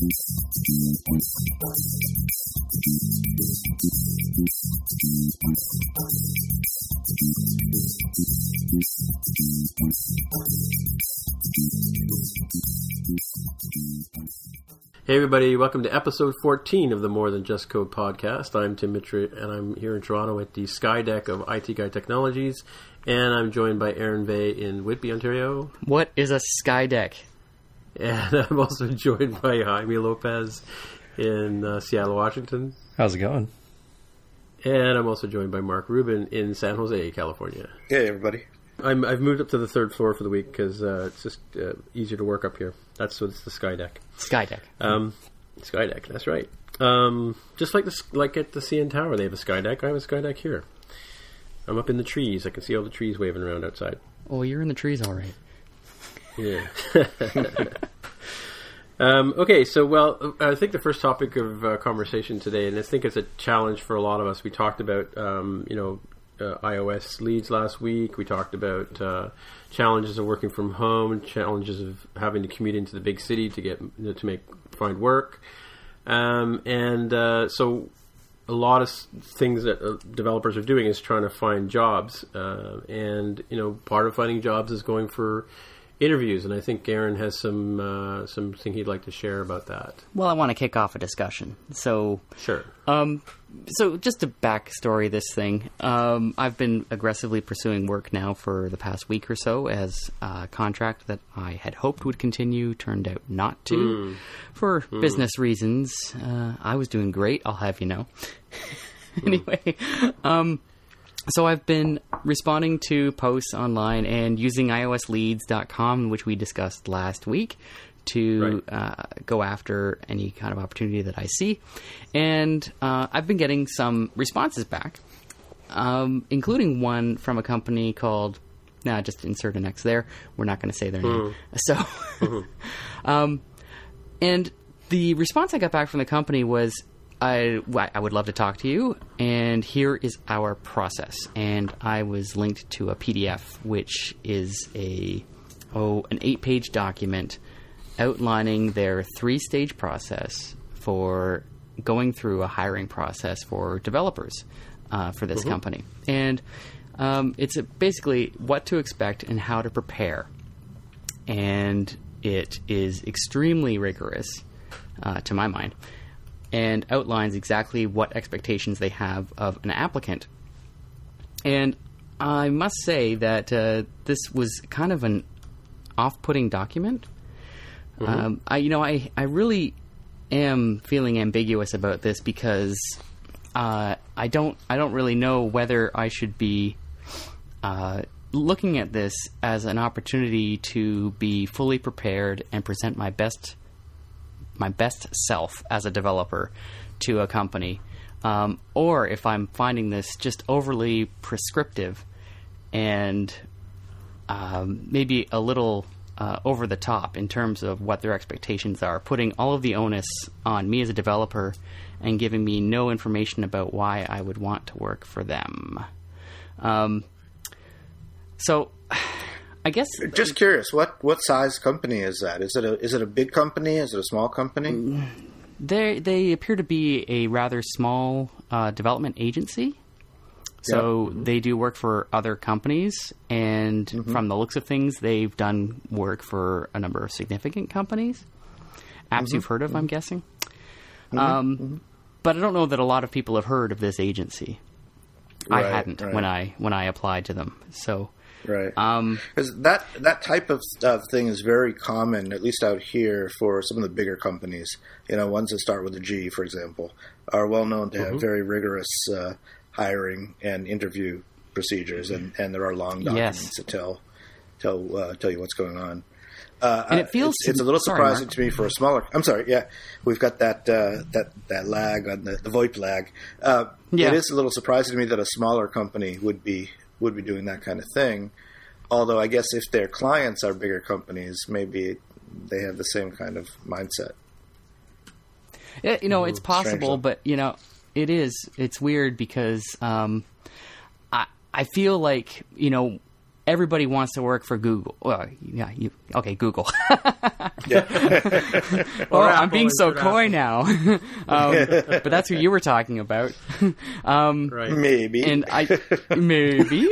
Hey, everybody, welcome to episode 14 of the More Than Just Code podcast. I'm Tim Mitchell, and I'm here in Toronto at the Sky Deck of IT Guy Technologies, and I'm joined by Aaron Vegh in Whitby, Ontario. What is a sky deck? And I'm also joined by Jaime Lopez in uh, Seattle, Washington. How's it going? And I'm also joined by Mark Rubin in San Jose, California. Hey, everybody. I'm, I've moved up to the third floor for the week because uh, it's just uh, easier to work up here. That's what's the Sky Deck. Sky deck. Um, Sky Deck, that's right. Um, just like the, like at the CN Tower, they have a Sky Deck. I have a Sky Deck here. I'm up in the trees. I can see all the trees waving around outside. Oh, you're in the trees, all right. Yeah. um, okay, so well, I think the first topic of uh, conversation today, and I think it's a challenge for a lot of us. We talked about um, you know uh, iOS leads last week. We talked about uh, challenges of working from home, challenges of having to commute into the big city to get to make find work, um, and uh, so a lot of things that uh, developers are doing is trying to find jobs, uh, and you know, part of finding jobs is going for interviews. And I think Aaron has some uh, something he'd like to share about that. Well, I want to kick off a discussion. So, Sure. um, so just to backstory this thing, um, I've been aggressively pursuing work now for the past week or so as a contract that I had hoped would continue turned out not to, for business reasons. Uh, I was doing great, I'll have you know. anyway, um, so I've been responding to posts online and using iOSleads.com, which we discussed last week, to Right. uh, go after any kind of opportunity that I see. And uh, I've been getting some responses back, um, including one from a company called. Now, Nah, just insert an X there. We're not going to say their name. So, um, and the response I got back from the company was, I, I would love to talk to you, and here is our process. And I was linked to a PDF, which is a oh an eight page document outlining their three stage process for going through a hiring process for developers uh, for this company. And um, it's a, basically what to expect and how to prepare and it is extremely rigorous, uh, to my mind, and outlines exactly what expectations they have of an applicant. And I must say that uh, this was kind of an off-putting document. Um, I, you know, I, I really am feeling ambiguous about this because uh, I don't I don't really know whether I should be uh, looking at this as an opportunity to be fully prepared and present my best my best self as a developer to a company, um, or if I'm finding this just overly prescriptive and um, maybe a little uh, over the top in terms of what their expectations are, putting all of the onus on me as a developer and giving me no information about why I would want to work for them. Um, so, I guess Just curious, what what size company is that? Is it a is it a big company? Is it a small company? they they appear to be a rather small uh, development agency. So they do work for other companies, and mm-hmm. from the looks of things, they've done work for a number of significant companies. Apps mm-hmm. you've heard of, I'm mm-hmm. guessing. Um, But I don't know that a lot of people have heard of this agency. I hadn't right. when I when I applied to them. So Right. um, Because that that type of stuff thing is very common, at least out here, for some of the bigger companies. You know, ones that start with a G, for example, are well known to have very rigorous uh, hiring and interview procedures, and, and there are long documents Yes. that tell tell uh, tell you what's going on. Uh, And it feels it's, it's a little surprising Mark. to me for a smaller. I'm sorry. Yeah, we've got that uh, that that lag on the, the VoIP lag. Uh, Yeah. It is a little surprising to me that a smaller company would be would be doing that kind of thing. Although I guess if their clients are bigger companies, maybe they have the same kind of mindset. Yeah, you know, it's possible, but you know, it is. It's weird because um, I I feel like you know everybody wants to work for Google. Well, yeah, you, okay, Google. Yeah. well, I'm being so insert coy now. um, but that's who you were talking about. um, Right. Maybe. and I maybe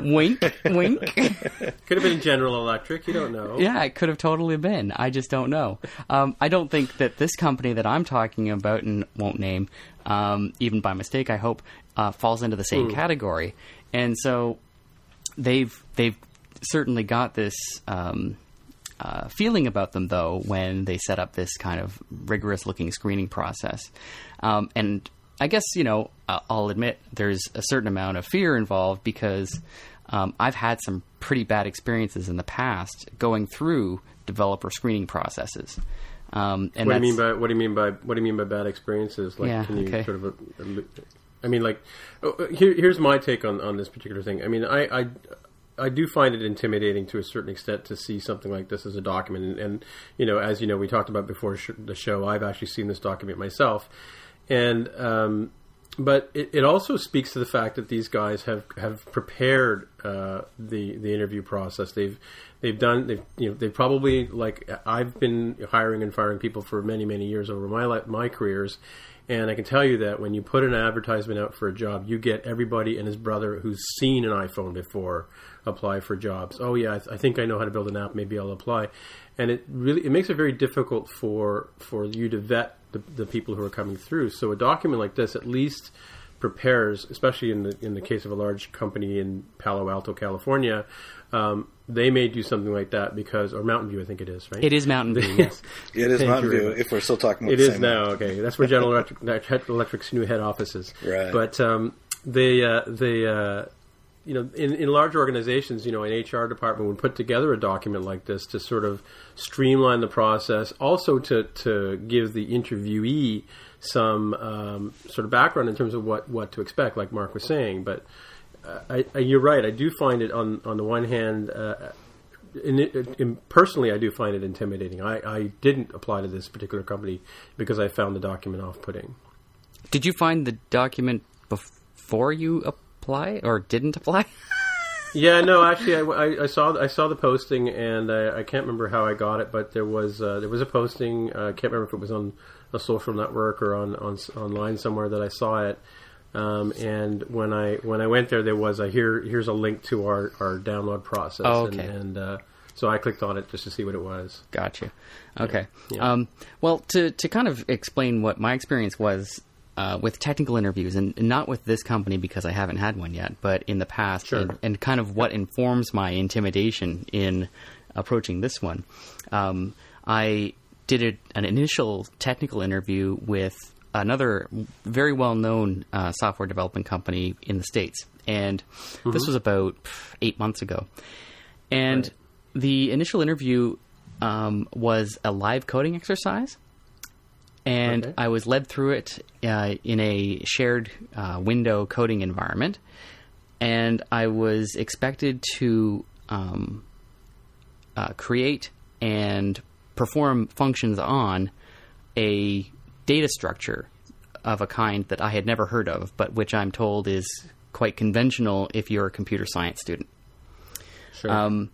wink, wink. Could have been General Electric. You don't know. Yeah, it could have totally been. I just don't know. Um, I don't think that this company that I'm talking about and won't name, um, even by mistake, I hope, uh, falls into the same category. And so they've they've certainly got this um, uh, feeling about them, though, when they set up this kind of rigorous looking screening process. Um, and I guess you know I'll admit there's a certain amount of fear involved because um, I've had some pretty bad experiences in the past going through developer screening processes. Um, and What do you mean by what do you mean by what do you mean by bad experiences? Like, Yeah, can you okay. sort of? I mean, like, oh, uh, here, here's my take on, on this particular thing. I mean, I, I I do find it intimidating to a certain extent to see something like this as a document. And, and you know, as you know, we talked about before sh- the show. I've actually seen this document myself, and um, but it, it also speaks to the fact that these guys have have prepared uh, the the interview process. They've they've done they've you know they probably like I've been hiring and firing people for many many years over my my careers. And I can tell you that when you put an advertisement out for a job, you get everybody and his brother who's seen an iPhone before apply for jobs. Oh yeah, I, th- I think I know how to build an app. Maybe I'll apply. And it really it makes it very difficult for for you to vet the, the people who are coming through. So a document like this at least prepares, especially in the in the case of a large company in Palo Alto, California. Um, they may do something like that because, or Mountain View, I think it is, right? it is Mountain View. Yes. it is Thank Mountain View, if we're still talking about It the is same now. Okay, that's where General Electric, Electric's new head office is. Right. But um, they uh, they uh, you know in, in large organizations, you know, an HR department would put together a document like this to sort of streamline the process, also to to give the interviewee some um, sort of background in terms of what what to expect, like Mark was saying. But I, I, you're right. I do find it on on the one hand. Uh, in, in, personally, I do find it intimidating. I, I didn't apply to this particular company because I found the document off-putting. Did you find the document before you apply or didn't apply? Yeah, no, actually, I, I, I saw I saw the posting, and I, I can't remember how I got it, but there was uh, there was a posting. Uh, I can't remember if it was on a social network or on, on online somewhere that I saw it. Um, and when I when I went there, there was a here here's a link to our, our download process. Oh, okay. And, and uh, so I clicked on it just to see what it was. Gotcha. Okay. Yeah. Um, well, to to kind of explain what my experience was uh, with technical interviews, and, and not with this company because I haven't had one yet, but in the past, Sure. and, and kind of what informs my intimidation in approaching this one. Um, I did a, an initial technical interview with another very well known uh, software development company in the States. And this was about eight months ago. And the initial interview um, was a live coding exercise. And Okay. I was led through it uh, in a shared uh, window coding environment. And I was expected to um, uh, create and perform functions on a data structure of a kind that I had never heard of, but which I'm told is quite conventional if you're a computer science student. Sure. Um,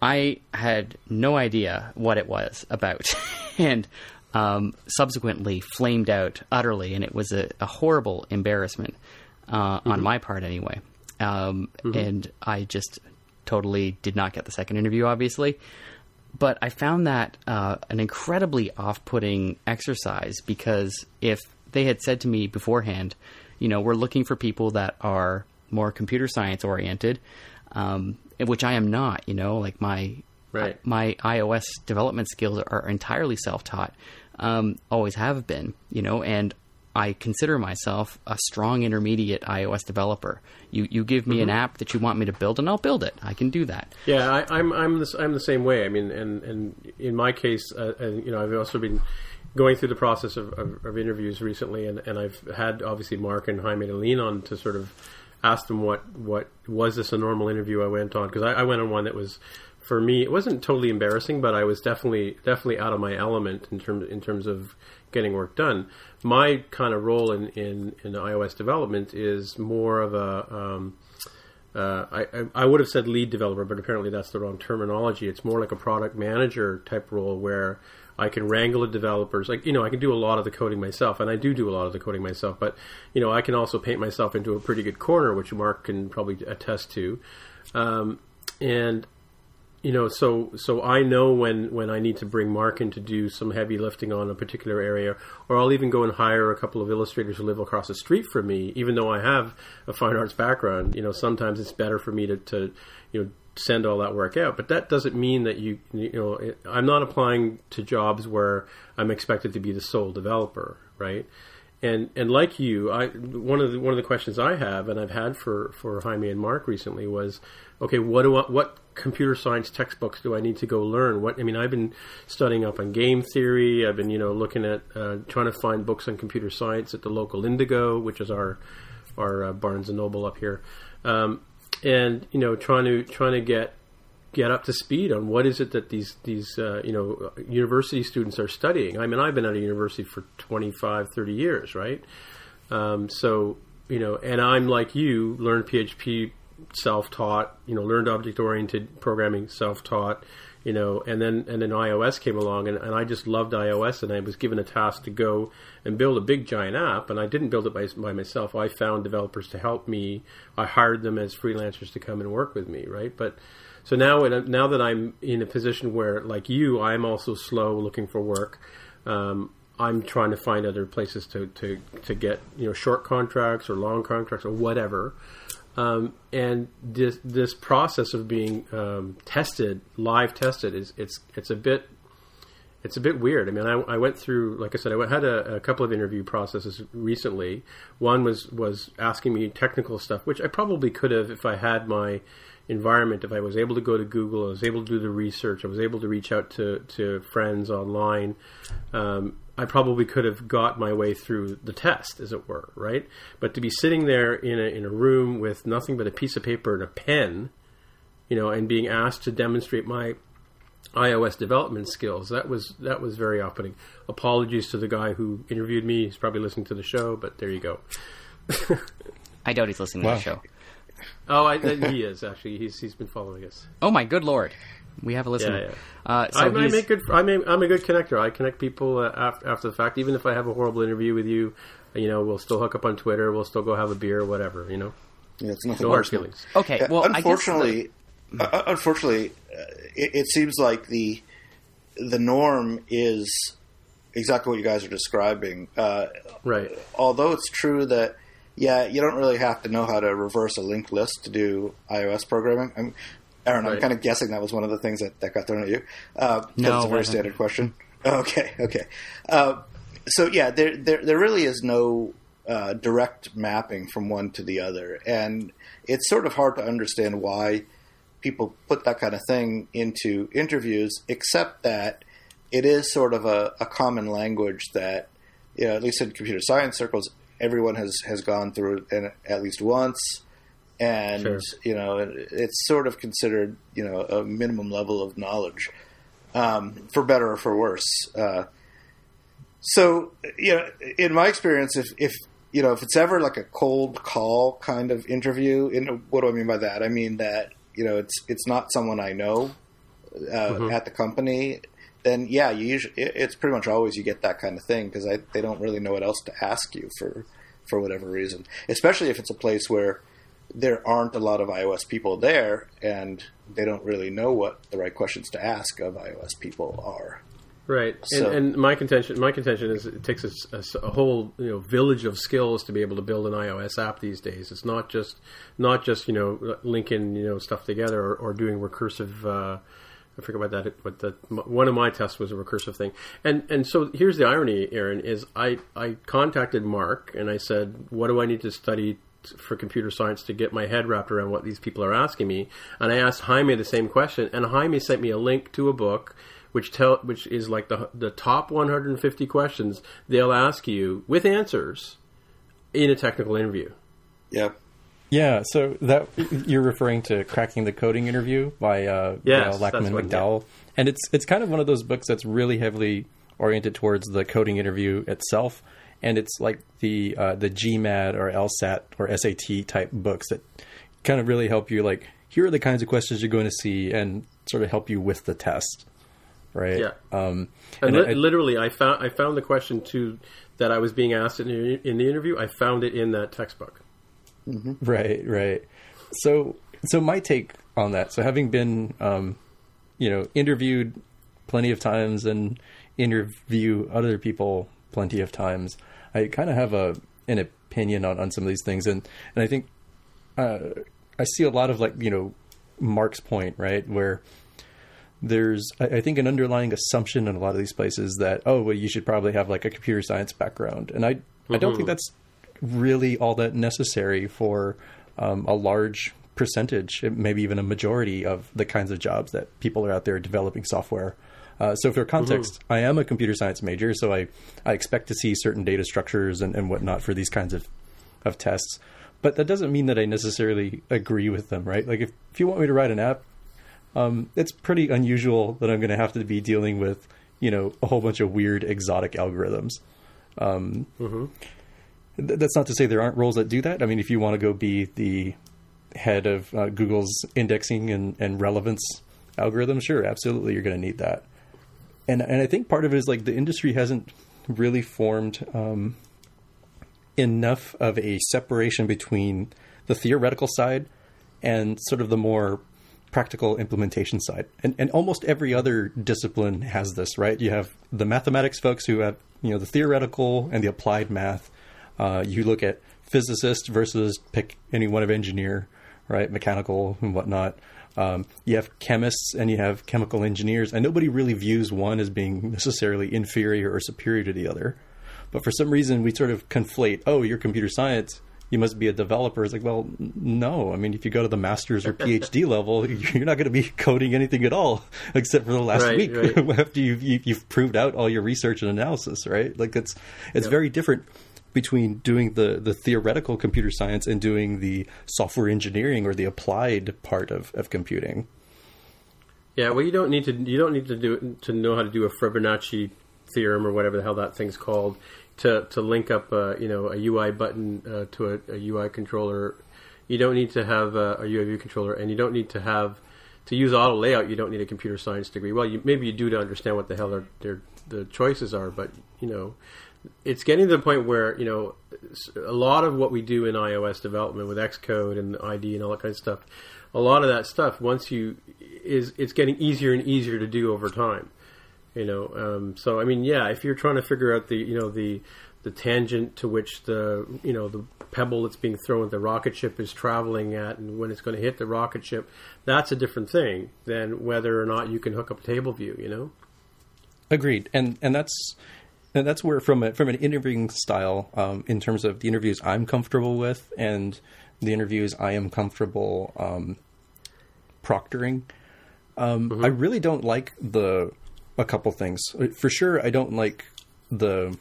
I had no idea what it was about, and um, subsequently flamed out utterly, and it was a, a horrible embarrassment uh, on my part, anyway. Um, And I just totally did not get the second interview, obviously. But I found that uh, an incredibly off-putting exercise because if they had said to me beforehand, you know, we're looking for people that are more computer science oriented, um, which I am not. You know, like my Right. my iOS development skills are entirely self-taught, um, always have been. You know, and I consider myself a strong intermediate iOS developer. You you give me an app that you want me to build, and I'll build it. I can do that. Yeah, I, I'm I'm the, I'm the same way. I mean, and and in my case, uh, and you know, I've also been going through the process of, of, of interviews recently, and, and I've had obviously Mark and Jaime to lean on to sort of ask them what what was this a normal interview I went on because I, I went on one that was for me it wasn't totally embarrassing, but I was definitely definitely out of my element in terms in terms of getting work done. My kind of role in in, in iOS development is more of a um, uh, I, I, would have said lead developer, but apparently that's the wrong terminology. It's more like a product manager type role where I can wrangle the developers. Like you know, I can do a lot of the coding myself, and I do do a lot of the coding myself. But you know, I can also paint myself into a pretty good corner, which Mark can probably attest to. Um, and you know, so so I know when when I need to bring Mark in to do some heavy lifting on a particular area, or I'll even go and hire a couple of illustrators who live across the street from me, even though I have a fine arts background. You know, sometimes it's better for me to, to you know send all that work out. But that doesn't mean that you you know I'm not applying to jobs where I'm expected to be the sole developer, right? And and like you, I one of the one of the questions I have and I've had for for Jaime and Mark recently was, okay, what do I, what computer science textbooks do I need to go learn? What I mean, I've been studying up on game theory. I've been you know looking at uh, trying to find books on computer science at the local Indigo, which is our our uh, Barnes and Noble up here, um, and you know trying to trying to get get up to speed on what is it that these these uh, you know university students are studying. I mean, I've been at a university for 25, 30 years, right? Um, so you know, and I'm like you, learned PHP self-taught, you know, learned object-oriented programming self-taught, you know, and then and then iOS came along, and, and I just loved iOS, and I was given a task to go and build a big giant app, and I didn't build it by, by myself. I found developers to help me. I hired them as freelancers to come and work with me, right? But so now, now that I'm in a position where, like you, I'm also slow looking for work. Um, I'm trying to find other places to, to, to get you know short contracts or long contracts or whatever. Um, and this this process of being um, tested, live tested, is it's it's a bit it's a bit weird. I mean, I, I went through, like I said, I had a, a, couple of interview processes recently. One was was asking me technical stuff, which I probably could have if I had my environment. If I was able to go to Google, I was able to do the research, I was able to reach out to to friends online. Um, I probably could have got my way through the test, as it were, right? But to be sitting there in a in a room with nothing but a piece of paper and a pen, you know, and being asked to demonstrate my iOS development skills, that was that was very off-putting. Apologies to the guy who interviewed me; he's probably listening to the show, but there you go. I doubt he's listening wow. to the show. Oh, I, he is actually. He's he's been following us. Oh my good lord! We have a listener. Yeah, yeah. Uh, so I, I, make good. I mean, I'm a good connector. I connect people uh, after, after the fact. Even if I have a horrible interview with you, you know, we'll still hook up on Twitter. We'll still go have a beer, or whatever. You know. Yeah, it's nothing no hard feelings. Okay. Well, unfortunately, the... uh, unfortunately, uh, it, it, seems like the the norm is exactly what you guys are describing. Uh, right. Although it's true that yeah, you don't really have to know how to reverse a linked list to do iOS programming. I'm, Aaron, right. I'm kind of guessing that was one of the things that, that got thrown at you. Uh, no, it's a very standard question. Okay, okay. Uh, so yeah, there, there there really is no uh, direct mapping from one to the other, and it's sort of hard to understand why people put that kind of thing into interviews, except that it is sort of a, a common language that, you know, at least in computer science circles, everyone has has gone through it at least once, and sure. you know it's sort of considered you know a minimum level of knowledge, um, for better or for worse. Uh, so you know, in my experience, if if you know if it's ever like a cold call kind of interview, in, what do I mean by that? I mean that you know it's it's not someone I know uh, mm-hmm. at the company then yeah, you usually it's pretty much always you get that kind of thing because they don't really know what else to ask you for for whatever reason. Especially if it's a place where there aren't a lot of iOS people there and they don't really know what the right questions to ask of iOS people are. Right, so, and, and, my contention, my contention is it takes a, a, a, whole you know village of skills to be able to build an iOS app these days. It's not just not just you know linking you know stuff together or, or doing recursive uh, I forget about that. But the, one of my tests was a recursive thing, and and so here's the irony, Aaron, is I I contacted Mark and I said, what do I need to study for computer science to get my head wrapped around what these people are asking me? And I asked Jaime the same question, and Jaime sent me a link to a book which tell which is like the the top 150 questions they'll ask you with answers in a technical interview. Yep. Yeah, so that you're referring to cracking the coding interview by uh, yes, Laakmann McDowell, and it's it's kind of one of those books that's really heavily oriented towards the coding interview itself, and it's like the uh, the GMAT or LSAT or SAT type books that kind of really help you like here are the kinds of questions you're going to see and sort of help you with the test right? Yeah. Um, and, and li- I, literally i found i found the question to that i was being asked in, in the interview. I found it in that textbook. Mm-hmm. right right. So so my take on that so having been um, you know interviewed plenty of times and interview other people plenty of times i kind of have a an opinion on, on some of these things and and i think uh, I see a lot of like you know Mark's point right where there's I, I think an underlying assumption in a lot of these places that oh well you should probably have like a computer science background and I mm-hmm. I don't think mm-hmm. that's really all that necessary for um, a large percentage, maybe even a majority of the kinds of jobs that people are out there developing software. Uh, so, for context, mm-hmm. I am a computer science major, so I, I expect to see certain data structures and, and whatnot for these kinds of, of tests but that doesn't mean that I necessarily agree with them, right? Like if, if you want me to write an app, um, it's pretty unusual that I'm going to have to be dealing with, you know, a whole bunch of weird exotic algorithms. Um, mm-hmm. th- that's not to say there aren't roles that do that. I mean, if you want to go be the head of uh, Google's indexing and, and relevance algorithm, sure, absolutely, you're going to need that. And and I think part of it is like the industry hasn't really formed um, enough of a separation between the theoretical side and sort of the more practical implementation side. And, and almost every other discipline has this, right? You have the mathematics folks who have, you know, the theoretical and the applied math. Uh, you look at physicists versus pick any one of engineer, right? Mechanical and whatnot. Um, you have chemists and you have chemical engineers, and nobody really views one as being necessarily inferior or superior to the other. But for some reason, we sort of conflate. Oh, you're computer science. You must be a developer. It's like, well, no. I mean, if you go to the master's or PhD level, you're not going to be coding anything at all, except for the last right, week right. after you've, you've proved out all your research and analysis, right? Like it's it's yep. very different between doing the, the theoretical computer science and doing the software engineering or the applied part of, of computing. Yeah, well, you don't need to you don't need to do to know how to do a Fibonacci theorem or whatever the hell that thing's called to to link up uh, you know a UI button uh, to a, a, UI controller. You don't need to have a, a controller, and you don't need to have to use auto layout. You don't need a computer science degree. Well, you, maybe you do to understand what the hell their the choices are, but you know it's getting to the point where you know a lot of what we do in iOS development with Xcode and ID and all that kind of stuff. A lot of that stuff once you is it's getting easier and easier to do over time. You know, um, so I mean, yeah, if you're trying to figure out the you know the the tangent to which the you know the pebble that's being thrown at the rocket ship is traveling at and when it's going to hit the rocket ship, that's a different thing than whether or not you can hook up a table view. You know. Agreed, and and that's and that's where from a, from an interviewing style, um, in terms of the interviews I'm comfortable with and the interviews I am comfortable um, proctoring. Um, mm-hmm. I really don't like the a couple things. For sure, I don't like the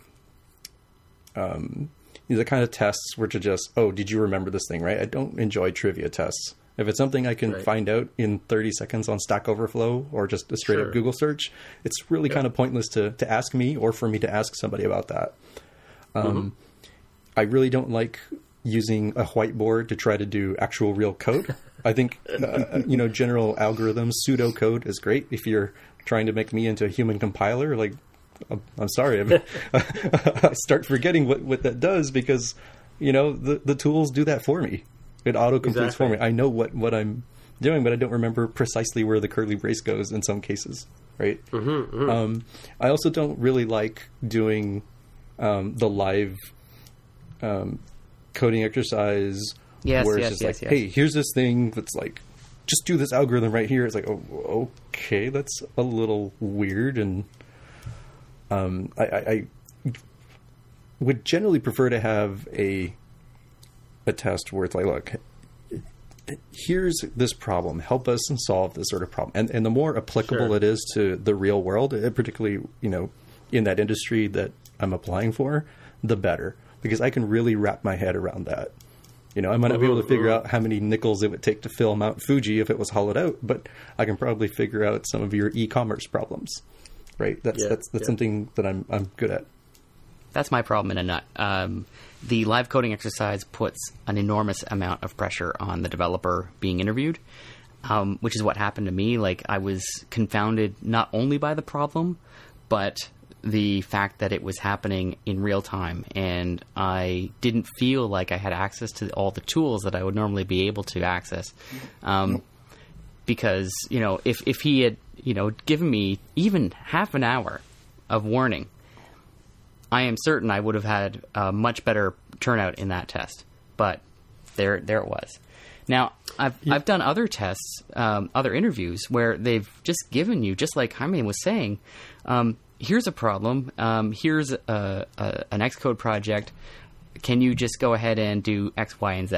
um, the kind of tests which are just, oh, did you remember this thing, right? I don't enjoy trivia tests. If it's something I can right. find out in 30 seconds on Stack Overflow or just a straight sure. up Google search, it's really kind of pointless to, to ask me or for me to ask somebody about that. Um, mm-hmm. I really don't like using a whiteboard to try to do actual real code. I think, uh, you know, general algorithms, pseudocode is great if you're trying to make me into a human compiler. Like, I'm, I'm sorry, I'm, I start forgetting what, what that does because you know the the tools do that for me. It auto completes exactly. for me. I know what what I'm doing, but I don't remember precisely where the curly brace goes in some cases. Right. Mm-hmm, mm-hmm. Um, I also don't really like doing um, the live um, coding exercise. Yes, where it's yes, just yes, like, hey, here's this thing that's like just do this algorithm right here. It's like, oh, okay, that's a little weird, and um, I, I, I, would generally prefer to have a a test where it's like, look, here's this problem. Help us and solve this sort of problem, and and the more applicable sure. it is to the real world, particularly you know in that industry that I'm applying for, the better because I can really wrap my head around that. You know, I might not be able to figure out how many nickels it would take to fill Mount Fuji if it was hollowed out, but I can probably figure out some of your e-commerce problems. Right? That's yeah, that's that's yeah. something that I'm I'm good at. that's my problem in a nut. Um, the live coding exercise puts an enormous amount of pressure on the developer being interviewed, um, which is what happened to me. Like I was confounded not only by the problem, but the fact that it was happening in real time, and I didn't feel like I had access to all the tools that I would normally be able to access. Um, because you know, if if he had you know given me even half an hour of warning, I am certain I would have had a much better turnout in that test. But there, there it was. Now, I've yeah. I've done other tests, um, other interviews where they've just given you, just like Jaime was saying, um, here's a problem, um, here's a, a, an Xcode project. Can you just go ahead and do X, Y, and Z?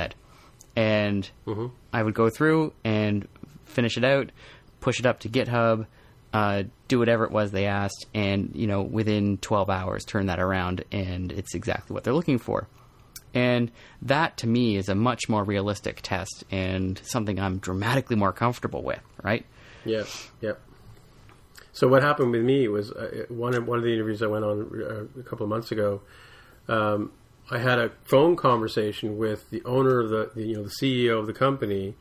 And mm-hmm. I would go through and finish it out, push it up to GitHub, uh, do whatever it was they asked, and you know within 12 hours turn that around, and it's exactly what they're looking for. And that to me is a much more realistic test and something I'm dramatically more comfortable with, right? Yeah, yeah. So what happened with me was uh, one of, one of the interviews I went on uh, a couple of months ago. Um, I had a phone conversation with the owner of the, the, you know the CEO of the company,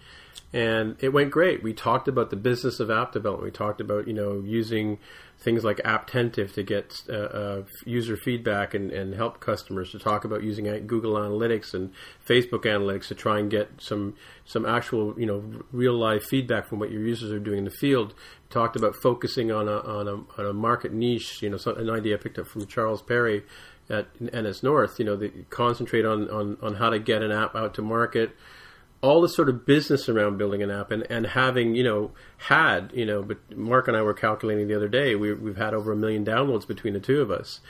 and it went great. We talked about the business of app development. We talked about you know using things like Apptentive to get uh, uh, user feedback and, and help customers. To talk about using Google Analytics and Facebook Analytics to try and get some some actual you know real life feedback from what your users are doing in the field. We talked about focusing on a on a, on a market niche. You know, an idea I picked up from Charles Perry at NSNorth. You know, concentrate on, on on how to get an app out to market all the sort of business around building an app and, and having, you know, had, you know, but Mark and I were calculating the other day, we, we've had over a million downloads between the two of us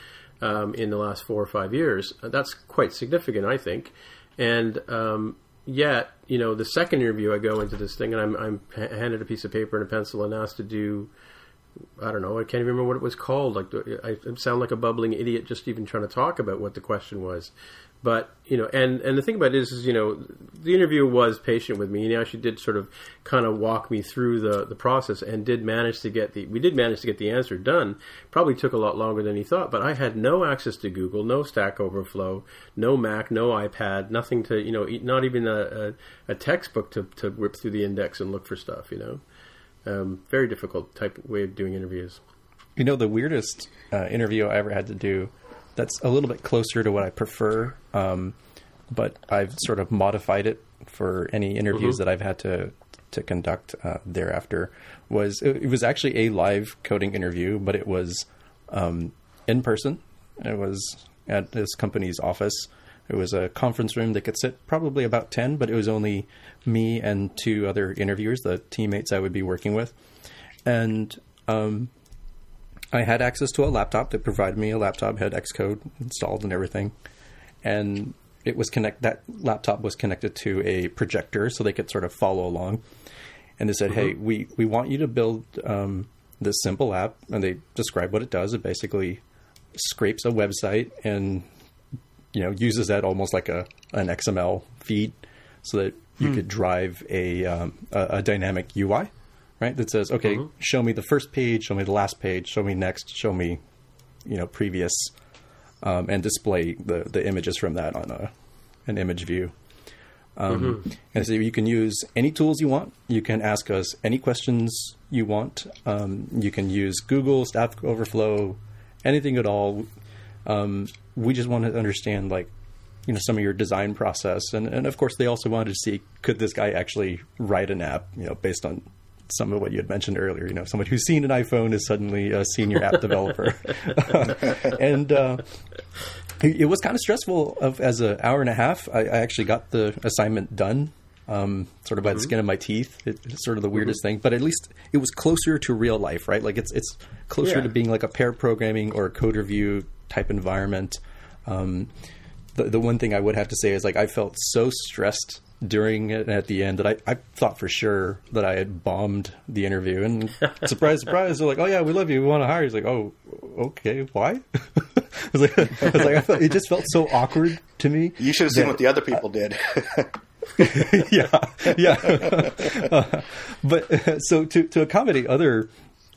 um, in the last four or five years. That's quite significant, I think. And um, yet, you know, the second interview, I go into this thing and I'm, I'm handed a piece of paper and a pencil and asked to do, I don't know, I can't even remember what it was called. Like, I sound like a bubbling idiot just even trying to talk about what the question was. But you know, and and the thing about it is, is you know, the interviewer was patient with me. And he actually did sort of kind of walk me through the the process, and did manage to get the we did manage to get the answer done. Probably took a lot longer than he thought, but I had no access to Google, no Stack Overflow, no Mac, no iPad, nothing to you know, not even a, a, a textbook to to whip through the index and look for stuff. You know, um, very difficult type way of doing interviews. You know, the weirdest uh, interview I ever had to do that's a little bit closer to what I prefer. Um, but I've sort of modified it for any interviews mm-hmm. that I've had to to conduct uh, thereafter. Was it, it, was actually a live coding interview, but it was um, in person. It was at this company's office. It was a conference room that could sit probably about ten, but it was only me and two other interviewers, the teammates I would be working with, and um, I had access to a laptop that provided me a laptop, had Xcode installed and everything, and it was connect. That laptop was connected to a projector, so they could sort of follow along. And they said, mm-hmm. "Hey, we we want you to build um, this simple app," and they describe what it does. It basically scrapes a website and you know uses that almost like a an XML feed, so that you hmm. could drive a, um, a, a dynamic UI right? That says, okay, mm-hmm. show me the first page, show me the last page, show me next, show me, you know, previous, um, and display the the images from that on a an image view. Um, mm-hmm. And so you can use any tools you want. You can ask us any questions you want. Um, you can use Google, Stack Overflow, anything at all. Um, we just want to understand, like, you know, some of your design process, and and of course, they also wanted to see could this guy actually write an app, you know, based on some of what you had mentioned earlier. You know, someone who's seen an iPhone is suddenly a senior app developer, and uh, it was kind of stressful. Of as an hour and a half, I, I actually got the assignment done, um, sort of by mm-hmm. the skin of my teeth. It, it's sort of the weirdest mm-hmm. thing, but at least it was closer to real life, right? Like it's it's closer yeah. to being like a pair programming or a code review type environment. Um, the, the one thing I would have to say is like I felt so stressed during it and at the end that I, I thought for sure that I had bombed the interview. And surprise, surprise, they're like, "Oh yeah, we love you. We want to hire." you." He's like, "Oh, okay, why?" I was like, I was like I felt, it just felt so awkward to me. You should have seen what the other people did. yeah, yeah. Uh, but uh, so to to accommodate other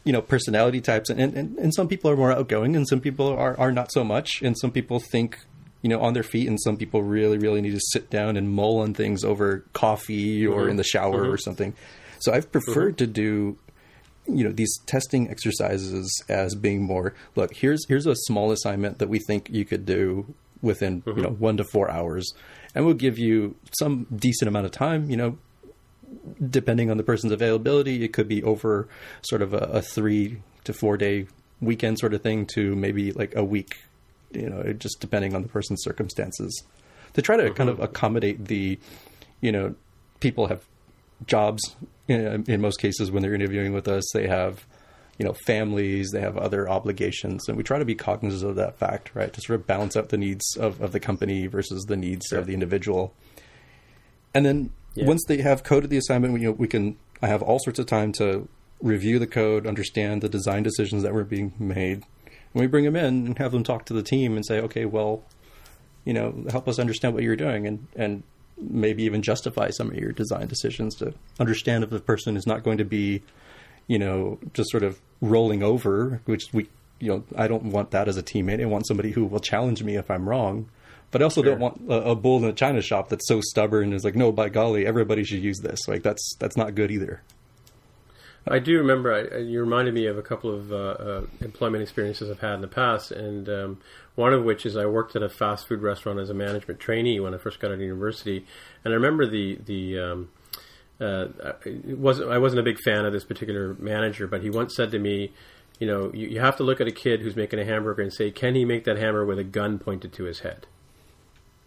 you know personality types, and, and and some people are more outgoing, and some people are are not so much, and some people think you know on their feet, and some people really really need to sit down and mull on things over coffee or mm-hmm. in the shower mm-hmm. or something. So I've preferred mm-hmm. to do you know these testing exercises as being more look here's here's a small assignment that we think you could do within mm-hmm. you know one to four hours and we'll give you some decent amount of time you know depending on the person's availability it could be over sort of a, a three to four day weekend sort of thing to maybe like a week you know just depending on the person's circumstances to try to mm-hmm. kind of accommodate the you know people have jobs in, in most cases when they're interviewing with us they have you know families they have other obligations and we try to be cognizant of that fact right to sort of balance out the needs of, of the company versus the needs sure. of the individual and then yeah. once they have coded the assignment we, you know we can i have all sorts of time to review the code understand the design decisions that were being made and we bring them in and have them talk to the team and say okay well you know help us understand what you're doing and and maybe even justify some of your design decisions to understand if the person is not going to be, you know, just sort of rolling over, which we, you know, I don't want that as a teammate. I want somebody who will challenge me if I'm wrong. But I also sure. don't want a, a, bull in a china shop that's so stubborn and is like, no, by golly, everybody should use this. Like that's that's not good either. I do remember. I, you reminded me of a couple of uh, uh, employment experiences I've had in the past, and um, one of which is I worked at a fast food restaurant as a management trainee when I first got out of university, and I remember the the um, uh, wasn't I wasn't a big fan of this particular manager, but he once said to me, you know, you, you have to look at a kid who's making a hamburger and say, can he make that hamburger with a gun pointed to his head,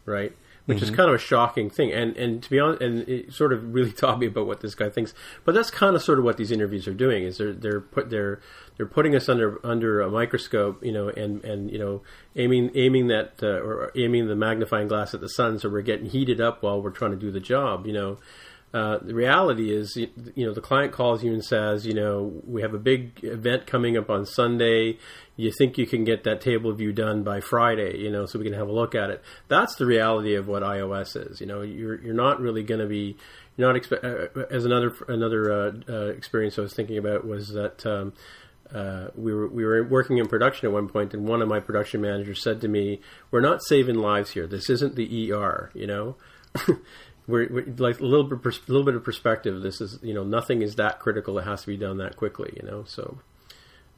right? Which mm-hmm. is kind of a shocking thing. And and to be honest, and it sort of really taught me about what this guy thinks. But that's kind of sort of what these interviews are doing is they're they're put they're they're putting us under under a microscope, you know, and and you know aiming aiming that uh, or aiming the magnifying glass at the sun, so we're getting heated up while we're trying to do the job, you know. Uh, the reality is, you know, the client calls you and says, you know, we have a big event coming up on Sunday. You think you can get that table view done by Friday, you know, so we can have a look at it. That's the reality of what iOS is. You know, you're you're not really going to be you're not expect uh, as another another uh, uh, experience I was thinking about was that. Um, uh, we were we were working in production at one point, and one of my production managers said to me, "We're not saving lives here. This isn't the ER, you know." we're, we're, like a little bit a little bit of perspective. This is you know nothing is that critical. It has to be done that quickly. You know so.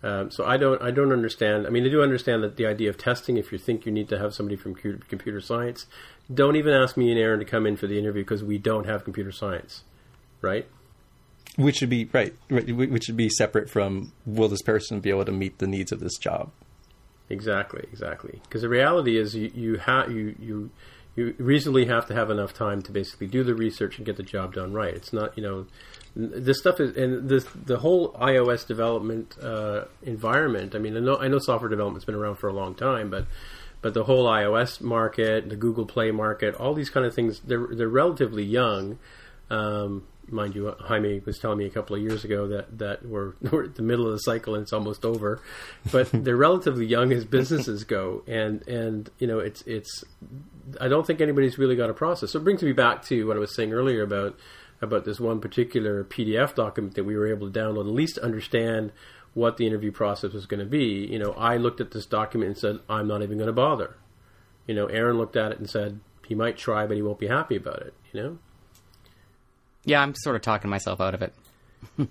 Um, so I don't I don't understand. I mean, I do understand that the idea of testing. If you think you need to have somebody from computer science, don't even ask me and Aaron to come in for the interview because we don't have computer science, right? Which should be right. Which should be separate from will this person be able to meet the needs of this job? Exactly, exactly. Because the reality is, you you have you you you reasonably have to have enough time to basically do the research and get the job done right. It's not, you know, this stuff is, and this the whole iOS development uh, environment. I mean, I know I know software development's been around for a long time, but but the whole iOS market, the Google Play market, all these kind of things, they're they're relatively young. Um, mind you, Jaime was telling me a couple of years ago that that we're, we're at the middle of the cycle and it's almost over, but they're relatively young as businesses go, and and you know it's it's I don't think anybody's really got a process. So it brings me back to what I was saying earlier about about this one particular PDF document that we were able to download, at least understand what the interview process was going to be. You know, I looked at this document and said, I'm not even going to bother. You know, Aaron looked at it and said, he might try, but he won't be happy about it. You know. Yeah, I'm sort of talking myself out of it.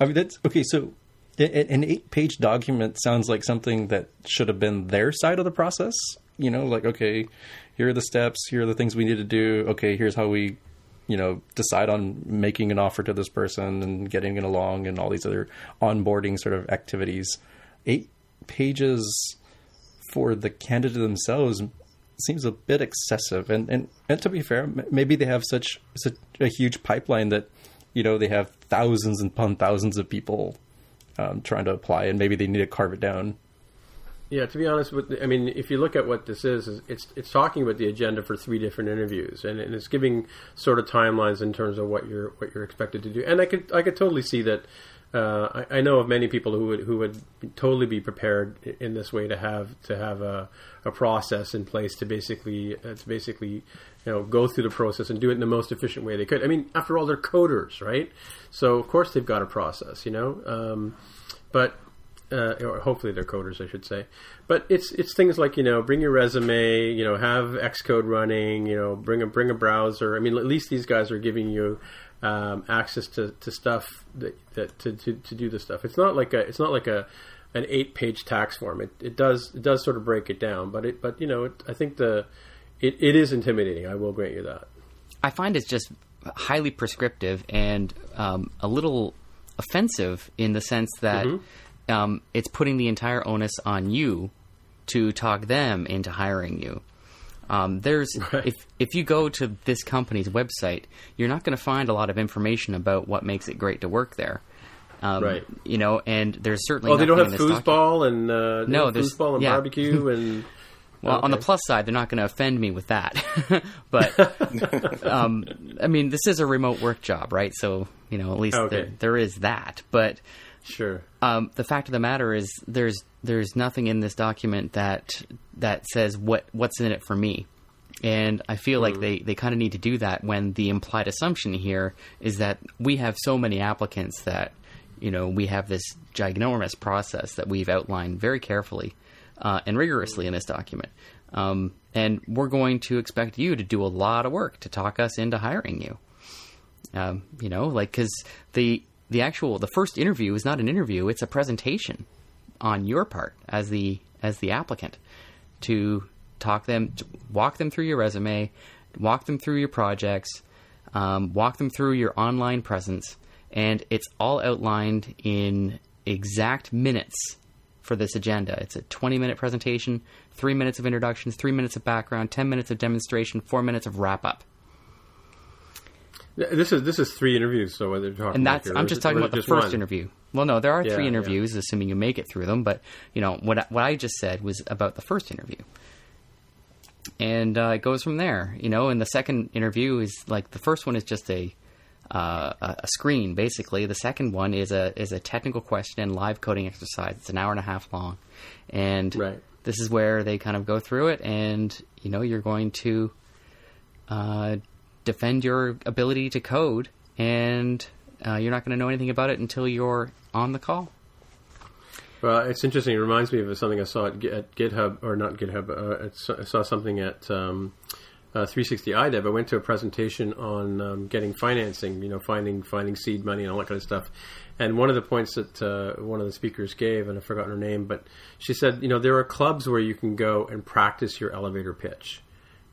I mean, that's okay. So, an eight-page document sounds like something that should have been their side of the process. You know, like okay, here are the steps. Here are the things we need to do. Okay, here's how we, you know, decide on making an offer to this person and getting it along, and all these other onboarding sort of activities. Eight pages for the candidate themselves seems a bit excessive. And, and and to be fair, maybe they have such such a huge pipeline that you know they have thousands and upon thousands of people um, trying to apply, and maybe they need to carve it down. Yeah, to be honest, with the, I mean, if you look at what this is, it's it's talking about the agenda for three different interviews, and, and it's giving sort of timelines in terms of what you're what you're expected to do. And I could I could totally see that uh, I, I, know of many people who would who would totally be prepared in this way to have to have a, a process in place to basically uh, to basically you know go through the process and do it in the most efficient way they could. I mean, after all, they're coders, right? So of course they've got a process, you know. Um, but uh, or hopefully they're coders, I should say. But it's it's things like you know bring your resume, you know have Xcode running, you know bring a bring a browser. I mean at least these guys are giving you um, access to, to stuff that, that to, to, to do the stuff. It's not like a it's not like a an eight page tax form. It, it does it does sort of break it down, but it but you know it, I think the it, it is intimidating. I will grant you that. I find it's just highly prescriptive and um, a little offensive in the sense that mm-hmm. um, it's putting the entire onus on you to talk them into hiring you. Um, there's right. if if you go to this company's website, you're not going to find a lot of information about what makes it great to work there. Um, right. You know, and there's certainly. Oh, they don't have foosball and uh, no, there's foosball and yeah. barbecue and. Well, okay. on the plus side, they're not going to offend me with that. but um, I mean, this is a remote work job, right? So you know, at least okay. there, there is that. But sure, um, the fact of the matter is, there's there's nothing in this document that that says what what's in it for me. And I feel mm. like they, they kind of need to do that when the implied assumption here is that we have so many applicants that, you know, we have this ginormous process that we've outlined very carefully uh, and rigorously in this document. Um, and we're going to expect you to do a lot of work to talk us into hiring you. Um, you know, like, because the, the actual, the first interview is not an interview, it's a presentation on your part as the, as the applicant to talk them, walk them through your resume, walk them through your projects, um, walk them through your online presence, and it's all outlined in exact minutes for this agenda. It's a 20 minute presentation, three minutes of introductions, three minutes of background, 10 minutes of demonstration, four minutes of wrap up. This is this is three interviews. So whether talking and that's I'm just talking about the first one? interview. Well, no, there are yeah, three interviews, yeah. assuming you make it through them. But you know what what I just said was about the first interview and uh, it goes from there. You know, and the second interview is like the first one is just a uh, a screen basically. The second one is a is a technical question and live coding exercise. It's an hour and a half long, and right. this is where they kind of go through it, and you know you're going to uh, defend your ability to code, and uh, you're not going to know anything about it until you're on the call. Well, it's interesting. It reminds me of something I saw at, GitHub, or not GitHub. Uh, I saw something at um, uh, 360 iDev. I went to a presentation on um, getting financing. You know, finding finding seed money and all that kind of stuff. And one of the points that uh, one of the speakers gave, and I've forgotten her name, but she said, you know, there are clubs where you can go and practice your elevator pitch.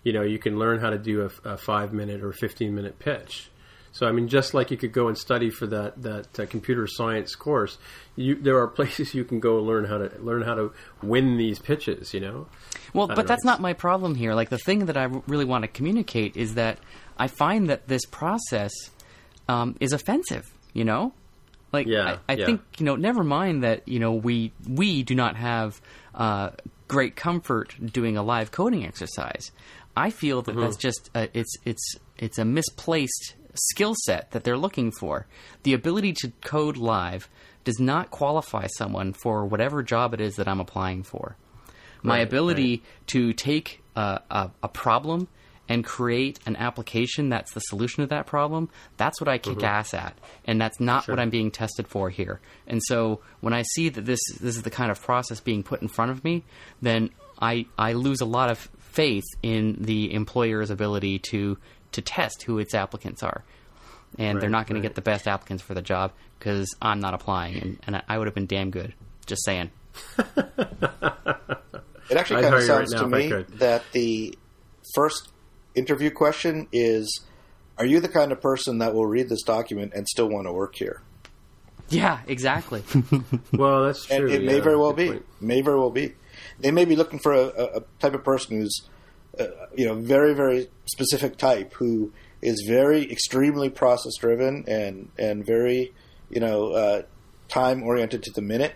You know, you can learn how to do a, a five minute or 15 minute pitch. So I mean, just like you could go and study for that that uh, computer science course, you, there are places you can go learn how to learn how to win these pitches. You know. Well, but know. that's not my problem here. Like the thing that I really want to communicate is that I find that this process um, is offensive. You know, like yeah, I, I yeah. think you know. Never mind that you know we we do not have uh, great comfort doing a live coding exercise. I feel that mm-hmm. that's just uh, it's it's it's a misplaced skill set that they're looking for. The ability to code live does not qualify someone for whatever job it is that I'm applying for. My right, ability right. to take a, a, a, problem and create an application that's the solution to that problem, that's what I kick mm-hmm. ass at. And that's not sure. what I'm being tested for here. And so when I see that this this is the kind of process being put in front of me, then I, I lose a lot of faith in the employer's ability to to test who its applicants are. And right, they're not going right. to get the best applicants for the job because I'm not applying, and, and I would have been damn good. Just saying. it actually kind of sounds right to me that the first interview question is Are you the kind of person that will read this document and still want to work here? Yeah, exactly. well, that's true. And it yeah, may very well be. Point. May very well be. They may be looking for a, a type of person who's uh, you know, very very specific type who is very extremely process driven and and very you know uh, time oriented to the minute,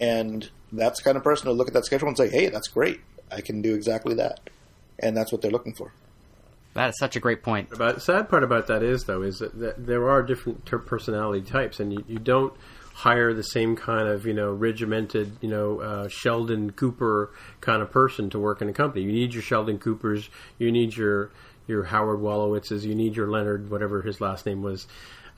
and that's the kind of person to look at that schedule and say, hey, that's great, I can do exactly that, and that's what they're looking for. That is such a great point. But sad part about that is though is that, that there are different personality types, and you, you, don't hire the same kind of you know regimented you know uh, Sheldon Cooper kind of person to work in a company. You need your Sheldon Coopers, you need your your Howard Wolowitzes. you need your Leonard whatever his last name was.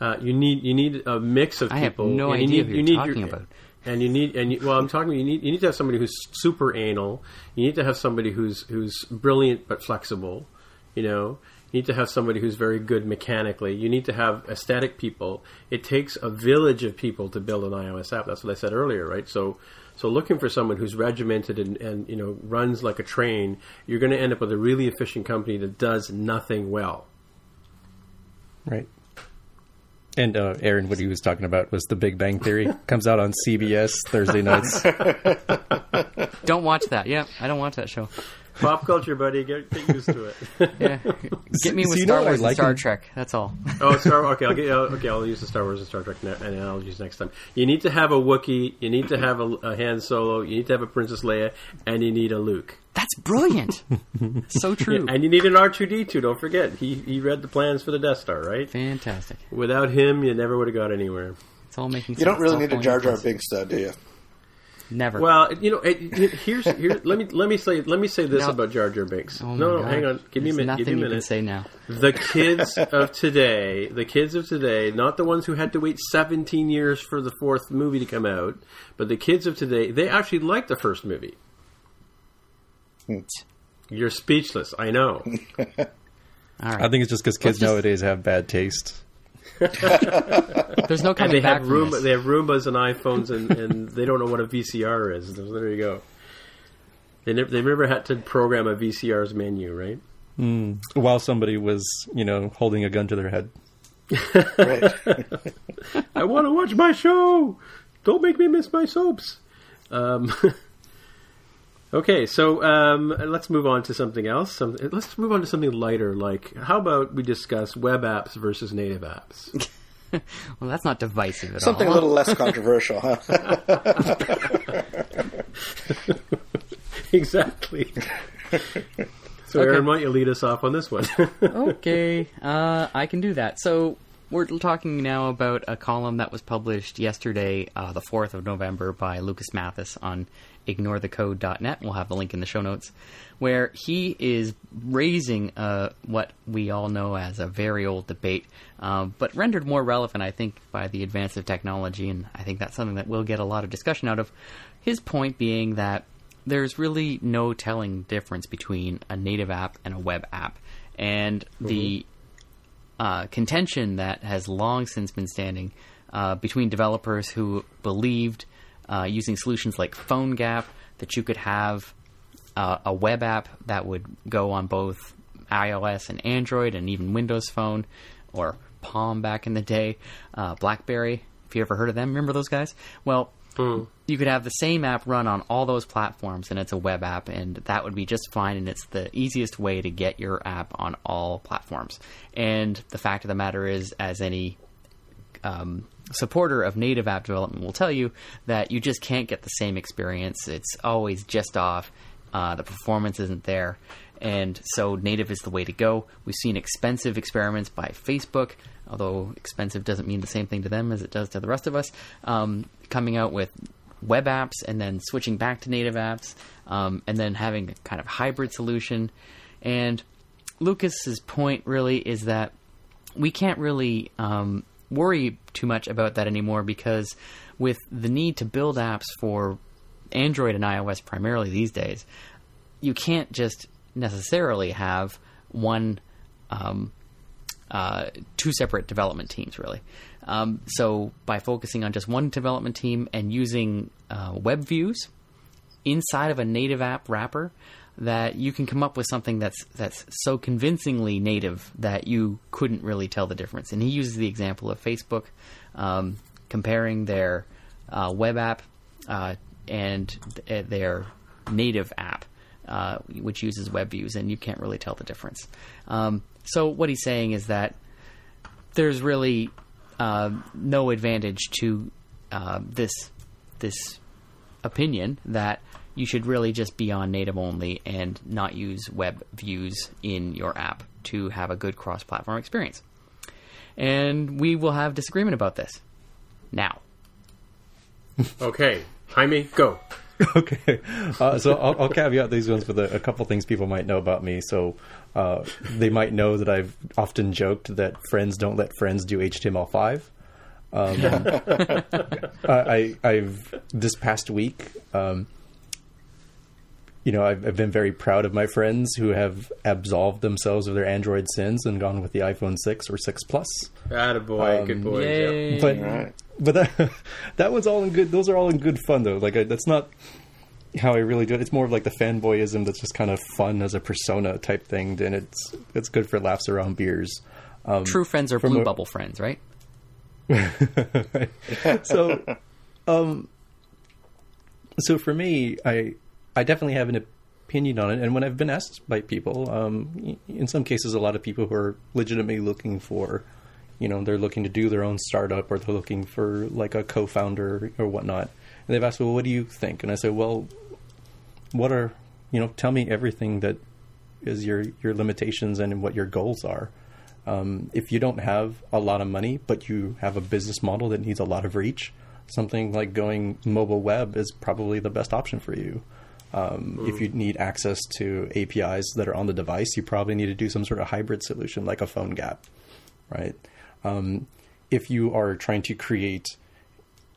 Uh, you need you need a mix of I people. have no you idea need, who you you're need talking your, about. And you need and you, well, I'm talking. You need you need to have somebody who's super anal. You need to have somebody who's who's brilliant but flexible. You know, you need to have somebody who's very good mechanically. You need to have aesthetic people. It takes a village of people to build an iOS app. That's what I said earlier, right? So, so looking for someone who's regimented and, and you know runs like a train, you're going to end up with a really efficient company that does nothing well. Right. And uh, Aaron, what he was talking about was The Big Bang Theory. Comes out on CBS Thursday nights. don't watch that. Yeah, I don't watch that show. Pop culture, buddy. Get, get used to it. yeah, get me with Star Wars like and Star Trek. That's all. oh, Star. Okay, I'll get. Okay, I'll use the Star Wars and Star Trek analogies next time. You need to have a Wookiee. You need to have a, a Han Solo. You need to have a Princess Leia, and you need a Luke. That's brilliant. so true. Yeah, and you need an R two D two. Don't forget, he he read the plans for the Death Star, right? Fantastic. Without him, you never would have got anywhere. It's all making. Sense. You sense. don't really need a Jar Jar Binks, though, do you? Never. Well, you know, it, it, here's here. let me let me say let me say this no. about Jar Jar Binks. Oh no, no, God. hang on. Give There's me a minute. Nothing give me a you minute. can say now. The kids of today, the kids of today, not the ones who had to wait 17 years for the fourth movie to come out, but the kids of today, they actually liked the first movie. Hmm. You're speechless. I know. All right. I think it's just because kids just... nowadays have bad taste. There's no coming they back. Have Roomba, they have Roombas and iPhones, and, and they don't know what a VCR is. There you go. They never, they never had to program a VCR's menu, right? Mm. While somebody was, you know, holding a gun to their head. I want to watch my show. Don't make me miss my soaps. Um, okay, so um, let's move on to something else. Some, let's move on to something lighter. Like, how about we discuss web apps versus native apps? well, that's not divisive at something all. Something a little less controversial, huh? exactly. So, okay. Aaron, why don't you lead us off on this one? okay, uh, I can do that. So, we're talking now about a column that was published yesterday, uh, the 4th of November, by Lukas Mathis on ignorethecode.net. We'll have the link in the show notes, where he is raising uh, what we all know as a very old debate, uh, but rendered more relevant, I think, by the advance of technology, and I think that's something that we'll get a lot of discussion out of. His point being that there's really no telling difference between a native app and a web app. And mm-hmm. the uh, contention that has long since been standing uh, between developers who believed uh, using solutions like PhoneGap that you could have uh, a web app that would go on both iOS and Android and even Windows Phone or Palm back in the day, uh, BlackBerry. If you ever heard of them, remember those guys? Well, Mm. You could have the same app run on all those platforms, and it's a web app, and that would be just fine. And it's the easiest way to get your app on all platforms. And the fact of the matter is, as any um, supporter of native app development will tell you, that you just can't get the same experience. It's always just off. Uh, the performance isn't there. And so native is the way to go. We've seen expensive experiments by Facebook although expensive doesn't mean the same thing to them as it does to the rest of us, um, coming out with web apps and then switching back to native apps, um, and then having a kind of hybrid solution. And Lukas's point really is that we can't really um, worry too much about that anymore because with the need to build apps for Android and iOS primarily these days, you can't just necessarily have one um, uh, two separate development teams, really. Um, so by focusing on just one development team and using uh, web views inside of a native app wrapper, that you can come up with something that's that's so convincingly native that you couldn't really tell the difference. And he uses the example of Facebook um, comparing their uh, web app uh, and th- their native app, uh, which uses web views, and you can't really tell the difference. Um, so what he's saying is that there's really uh, no advantage to uh, this this opinion that you should really just be on native only and not use web views in your app. to have a good cross platform experience. And we will have disagreement about this. Now. okay. Jaime, go. okay. Uh, so I'll, I'll, caveat these ones with a, a, couple things people might know about me. So uh, they might know that I've often joked that friends don't let friends do HTML5. Um, I, have this past week, um, you know, I've, I've, been very proud of my friends who have absolved themselves of their Android sins and gone with the iPhone 6 or 6 Plus. Attaboy, um, good boy. Yep. But, right. But that, that was all in good, those are all in good fun though. Like, I, that's not how I really do it. It's more of like the fanboyism that's just kind of fun as a persona type thing, and it's, it's good for laughs around beers. Um, True friends are blue a, bubble friends, right? so, um, so for me, I I definitely have an opinion on it. And when I've been asked by people, um, in some cases, a lot of people who are legitimately looking for, you know, they're looking to do their own startup or they're looking for like a co-founder or whatnot. And they've asked, well, what do you think? And I say, well, what are, you know, tell me everything that is your, your limitations and what your goals are. Um, if you don't have a lot of money, but you have a business model that needs a lot of reach, something like going mobile web is probably the best option for you. Um, mm. If you need access to APIs that are on the device, you probably need to do some sort of hybrid solution like a PhoneGap, right? Um, if you are trying to create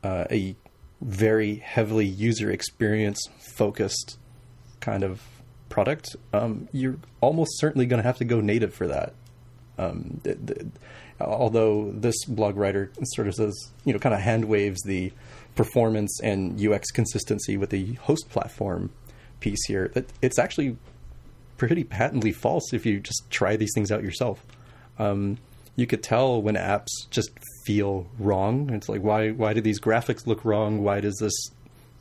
uh, a very heavily user experience focused kind of product, um, you're almost certainly going to have to go native for that. Um, the, the, although this blog writer sort of says, you know, kind of hand waves the performance and UX consistency with the host platform piece here that it's actually pretty patently false if you just try these things out yourself. Um, you could tell when apps just feel wrong. It's like why why do these graphics look wrong? Why does this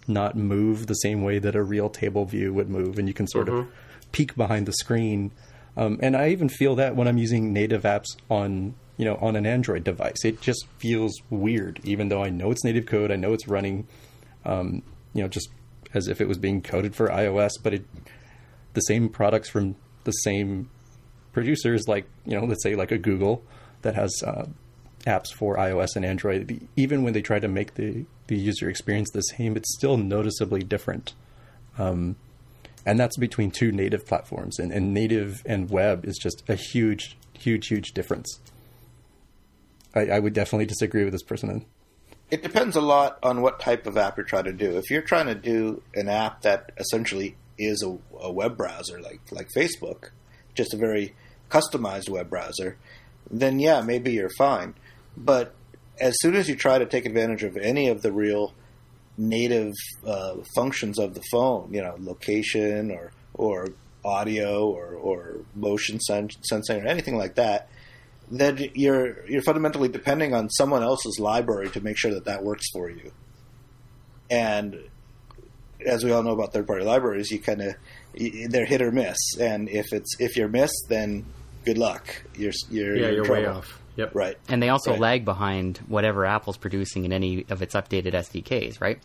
not move the same way that a real table view would move? And you can sort mm-hmm. of peek behind the screen. Um, and I even feel that when I'm using native apps on you know on an Android device, it just feels weird, even though I know it's native code, I know it's running, um, you know, just as if it was being coded for iOS, but it the same products from the same producers, like you know, let's say like a Google that has uh, apps for iOS and Android. Even when they try to make the the user experience the same, it's still noticeably different. Um, and that's between two native platforms, and, and native and web is just a huge, huge, huge difference. I, I would definitely disagree with this person it depends a lot on what type of app you're trying to do. If you're trying to do an app that essentially is a, a web browser, like like Facebook, just a very customized web browser, then yeah, maybe you're fine. But as soon as you try to take advantage of any of the real native uh, functions of the phone, you know, location or or audio or, or motion sensing or anything like that, then you're you're fundamentally depending on someone else's library to make sure that that works for you. And as we all know about third party libraries, you kind of they're hit or miss, and if it's if you're missed, then good luck. You're you're yeah, you're, you're way off. Yep. Right. And they also right. lag behind whatever Apple's producing in any of its updated SDKs, right?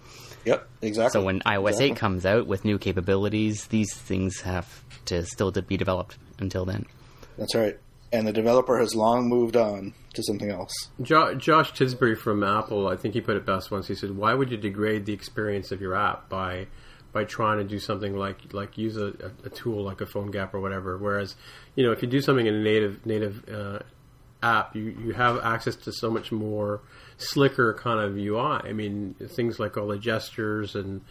Yep, exactly. So when iOS exactly. 8 comes out with new capabilities, these things have to still be developed until then. That's right and the developer has long moved on to something else. Jo- Josh Tisbury from Apple, I think he put it best once. He said, "Why would you degrade the experience of your app by by trying to do something like like use a, a, tool like a PhoneGap or whatever? Whereas, you know, if you do something in a native native uh, app, you you have access to so much more slicker kind of UI. I mean, things like all the gestures and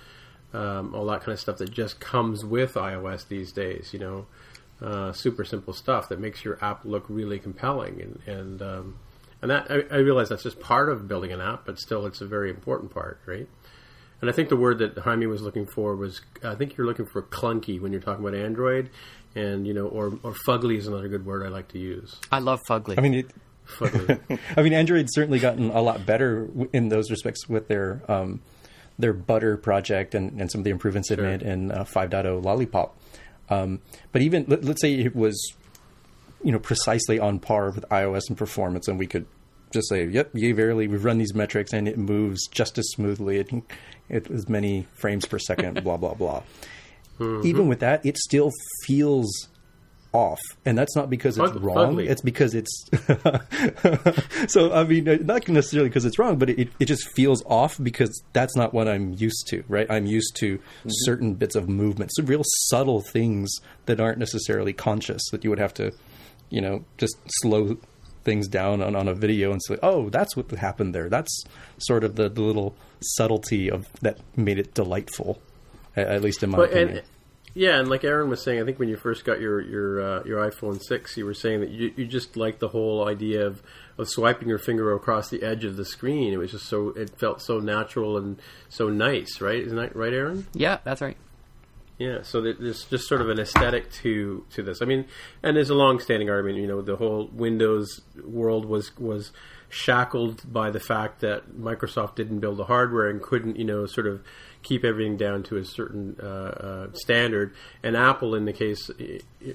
um, all that kind of stuff that just comes with iOS these days. You know." uh, super simple stuff that makes your app look really compelling. And and um, and that I, I, realize that's just part of building an app, but still, it's a very important part, right? And I think the word that Jaime was looking for was I think you're looking for clunky when you're talking about Android, and you know, or or fugly is another good word I like to use. I love fugly. I mean. It, I mean, Android's certainly gotten a lot better in those respects with their um, their Butter project and, and some of the improvements they've made in uh, 5.0 Lollipop. Um, but even let, us say it was, you know, precisely on par with iOS and performance, and we could just say, "Yep, yay verily, we've run these metrics, and it moves just as smoothly at, at as many frames per second." blah blah blah. Mm-hmm. Even with that, it still feels off, and that's not because it's wrong. It's because it's. so I mean, not necessarily because it's wrong, but it, it just feels off because that's not what I'm used to. Right? I'm used to mm-hmm. certain bits of movement, so real subtle things that aren't necessarily conscious that you would have to, you know, just slow things down on, on a video and say, oh, that's what happened there. That's sort of the, the little subtlety of that made it delightful, at, at least in my but, opinion. And, yeah, and like Aaron was saying, I think when you first got your your uh, your iPhone six, you were saying that you you just liked the whole idea of, of swiping your finger across the edge of the screen. It was just so it felt so natural and so nice, right? Isn't that right, Aaron? Yeah, that's right. Yeah, so there's just sort of an aesthetic to to this. I mean, and there's a long-standing argument. You know, the whole Windows world was was shackled by the fact that Microsoft didn't build the hardware and couldn't, you know, sort of keep everything down to a certain uh, uh, standard. And Apple, in the case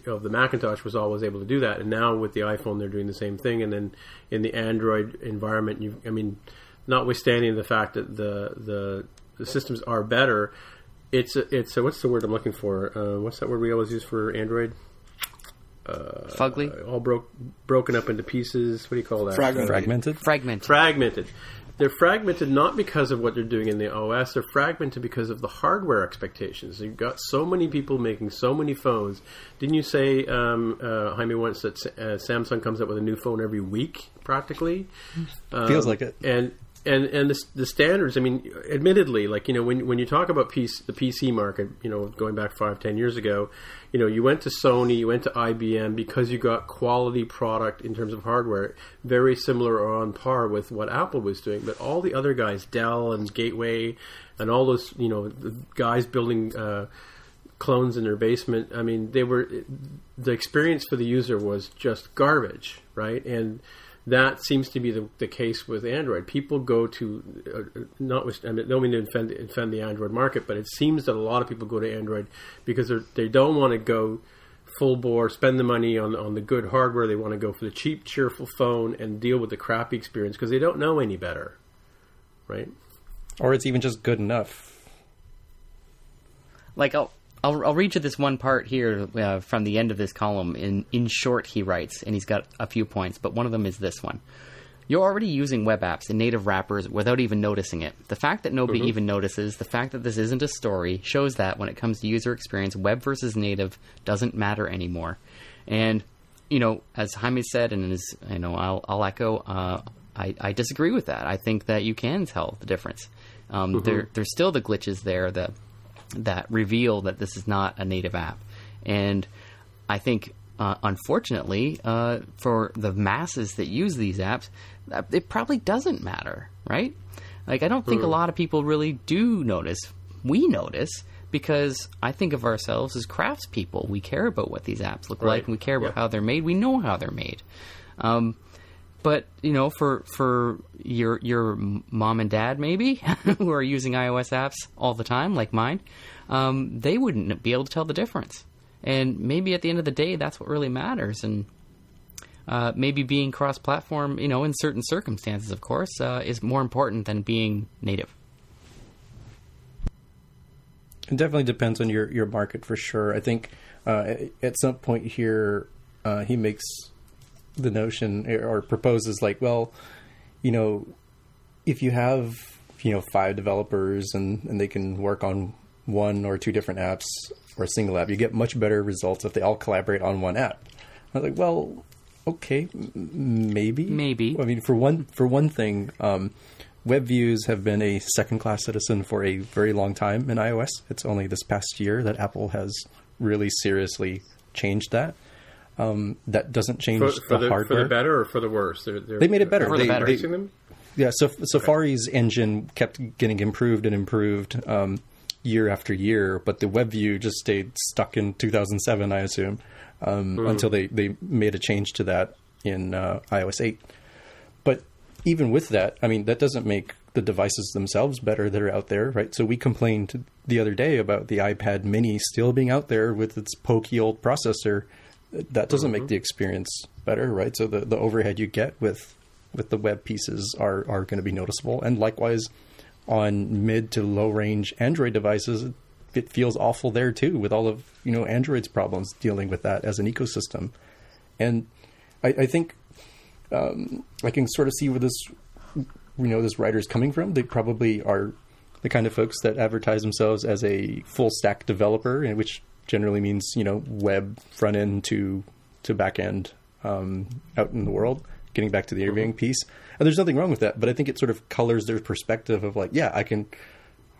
of the Macintosh, was always able to do that. And now with the iPhone, they're doing the same thing. And then in the Android environment, you, I mean, notwithstanding the fact that the the, the systems are better, it's a, it's a, what's the word I'm looking for? Uh, what's that word we always use for Android? Uh, Fugly, all broke broken up into pieces. What do you call that? Fragmented. Fragmented. Fragmented. Fragmented they're fragmented not because of what they're doing in the OS. They're fragmented because of the hardware expectations. You've got so many people making so many phones. Didn't you say, um, uh, Jaime, once that uh, Samsung comes up with a new phone every week, practically? Um, Feels like it. And and and the, the, standards. I mean, admittedly, like you know, when when you talk about PC, the PC market, you know, going back five ten years ago, you know, you went to Sony, you went to IBM because you got quality product in terms of hardware, very similar or on par with what Apple was doing. But all the other guys, Dell and Gateway, and all those, you know, guys building. Uh, clones in their basement. I mean, they were the experience for the user was just garbage, right? And that seems to be the, the case with Android. People go to uh, not I mean, don't mean to offend, defend the Android market, but it seems that a lot of people go to Android because they don't want to go full bore, spend the money on on the good hardware. They want to go for the cheap, cheerful phone and deal with the crappy experience because they don't know any better, right? Or it's even just good enough. Like I'll I'll, I'll read you this one part here uh, from the end of this column. In in short, he writes, and he's got a few points, but one of them is this one. You're already using web apps in native wrappers without even noticing it. The fact that nobody mm-hmm. even notices, the fact that this isn't a story, shows that when it comes to user experience, web versus native doesn't matter anymore. And you know, as Jaime said, and as you know, I'll, I'll echo. Uh, I, I, disagree with that. I think that you can tell the difference. Um, mm-hmm. there, there's still the glitches there, the that reveal that this is not a native app. And I think, uh, unfortunately, uh, for the masses that use these apps, it probably doesn't matter, right? Like, I don't think a hmm. lot of people really do notice. We notice because I think of ourselves as craftspeople. We care about what these apps look right. like, and we care about how they're made. We know how they're made. Um, but you know, for for your your mom and dad maybe who are using iOS apps all the time, like mine, um, they wouldn't be able to tell the difference. And maybe at the end of the day, that's what really matters. And uh, maybe being cross-platform, you know, in certain circumstances, of course, uh, is more important than being native. It definitely depends on your, your market for sure. I think uh, at some point here, uh, he makes the notion or proposes like, well, you know, if you have you know five developers and and they can work on one or two different apps or a single app, you get much better results if they all collaborate on one app. I was like, well, okay, maybe, maybe. I mean, for one for one thing, um, web views have been a second class citizen for a very long time in iOS. It's only this past year that Apple has really seriously changed that. Um, that doesn't change for, for the, the, hardware. For the better or for the worse? They're, they're, they made it better. For they, the better. They, yeah, so Safari's okay. engine kept getting improved and improved um, year after year, but the web view just stayed stuck in 2007, I assume, um, mm. until they, they made a change to that in uh, iOS 8. But even with that, I mean, that doesn't make the devices themselves better that are out there, right? So we complained the other day about the iPad mini still being out there with its pokey old processor that doesn't mm-hmm. make the experience better, right? So the, the overhead you get with with the web pieces are are going to be noticeable, and likewise on mid to low range Android devices, it feels awful there too, with all of you know Android's problems dealing with that as an ecosystem. And I, I think um, I can sort of see where this you know this writer is coming from. They probably are the kind of folks that advertise themselves as a full stack developer, which generally means you know web front end to to back end um, out in the world. Getting back to the interviewing mm-hmm. piece, and there's nothing wrong with that, but I think it sort of colors their perspective of like, yeah, I can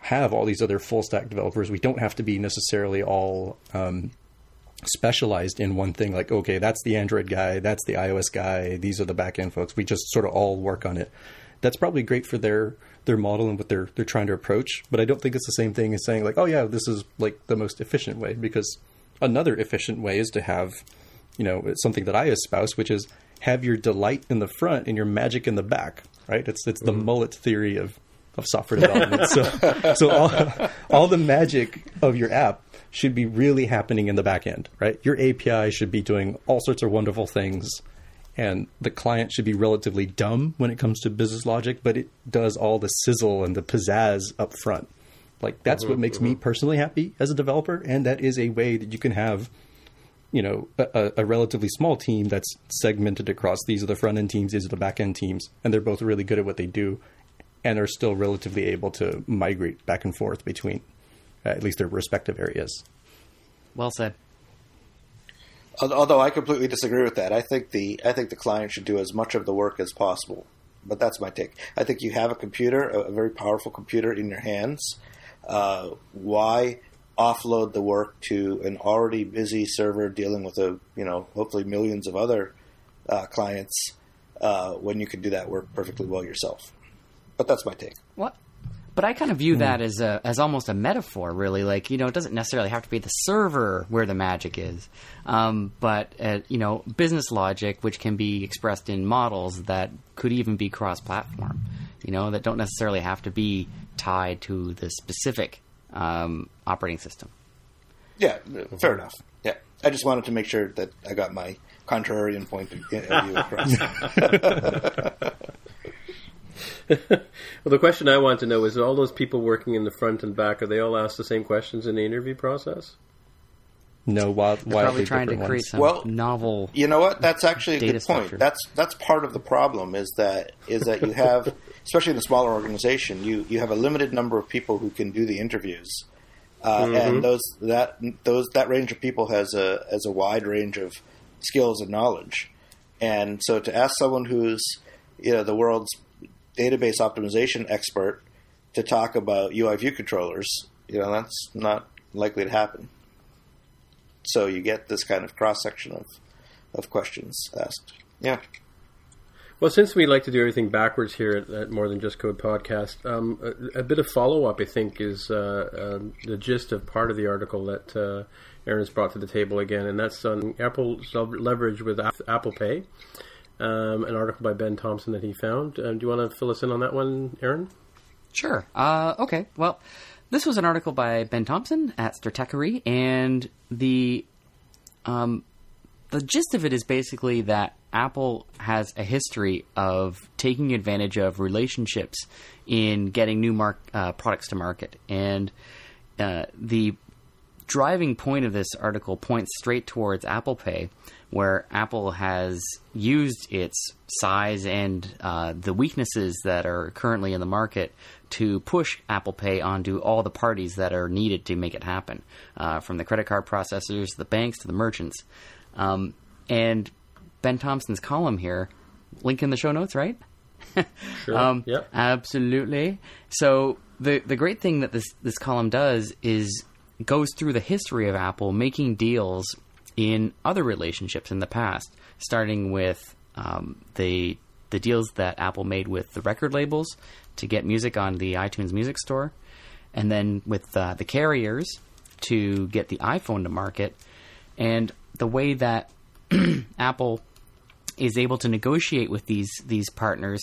have all these other full stack developers. We don't have to be necessarily all um, specialized in one thing. Like, okay, that's the Android guy, that's the iOS guy, these are the back end folks. We just sort of all work on it. That's probably great for their their model and what they're they're trying to approach. But I don't think it's the same thing as saying like, oh yeah, this is like the most efficient way because another efficient way is to have, you know, something that I espouse, which is have your delight in the front and your magic in the back. Right? It's it's the mm. mullet theory of of software development. so, so all, all the magic of your app should be really happening in the back end, right? Your API should be doing all sorts of wonderful things, and the client should be relatively dumb when it comes to business logic, but it does all the sizzle and the pizzazz up front. Like that's mm-hmm, what makes mm-hmm. me personally happy as a developer, and that is a way that you can have, you know, a, a relatively small team that's segmented across these are the front end teams, these are the back end teams, and they're both really good at what they do, and are still relatively able to migrate back and forth between uh, at least their respective areas. Well said. Although I completely disagree with that, I think the I think the client should do as much of the work as possible. But that's my take. I think you have a computer, a, very powerful computer in your hands. Uh, why offload the work to an already busy server dealing with a you know hopefully millions of other uh, clients uh, when you can do that work perfectly well yourself? But that's my take. What? But I kind of view mm. that as a as almost a metaphor, really. Like you know, it doesn't necessarily have to be the server where the magic is, um, but uh, you know, business logic, which can be expressed in models that could even be cross-platform. You know, that don't necessarily have to be tied to the specific um, operating system. Yeah, fair enough. Yeah, I just wanted to make sure that I got my contrarian point of view across. well, the question I want to know is: All those people working in the front and back are they all asked the same questions in the interview process? No, why? They're probably trying to create ones. some well, novel. You know what? That's actually a good structure. point. That's that's part of the problem. Is that is that you have, especially in a smaller organization, you you have a limited number of people who can do the interviews, uh, mm-hmm. and those that those that range of people has a has a wide range of skills and knowledge, and so to ask someone who's you know the world's database optimization expert to talk about UI view controllers, you know, that's not likely to happen. So you get this kind of cross section of, of questions asked. Yeah. Well, since we like to do everything backwards here at, at More Than Just Code podcast, um, a, a, bit of follow up, I think, is uh, uh, the gist of part of the article that uh, brought to the table again, and that's on Apple's leverage with Apple Pay um, an article by Ben Thompson that he found. Um, do you want to fill us in on that one, Aaron? Sure. Uh, okay. Well, this was an article by Ben Thompson at Stratechery, and the um, the gist of it is basically that Apple has a history of taking advantage of relationships in getting new uh, products to market, and uh, the driving point of this article points straight towards Apple Pay, where Apple has used its size and uh, the weaknesses that are currently in the market to push Apple Pay onto all the parties that are needed to make it happen, uh, from the credit card processors, the banks, to the merchants. Um, and Ben Thompson's column here, link in the show notes, right? sure. Um, yep. Absolutely. So the the great thing that this this column does is goes through the history of Apple making deals in other relationships in the past, starting with um, the the deals that Apple made with the record labels to get music on the iTunes Music Store, and then with uh, the carriers to get the iPhone to market, and the way that Apple is able to negotiate with these these partners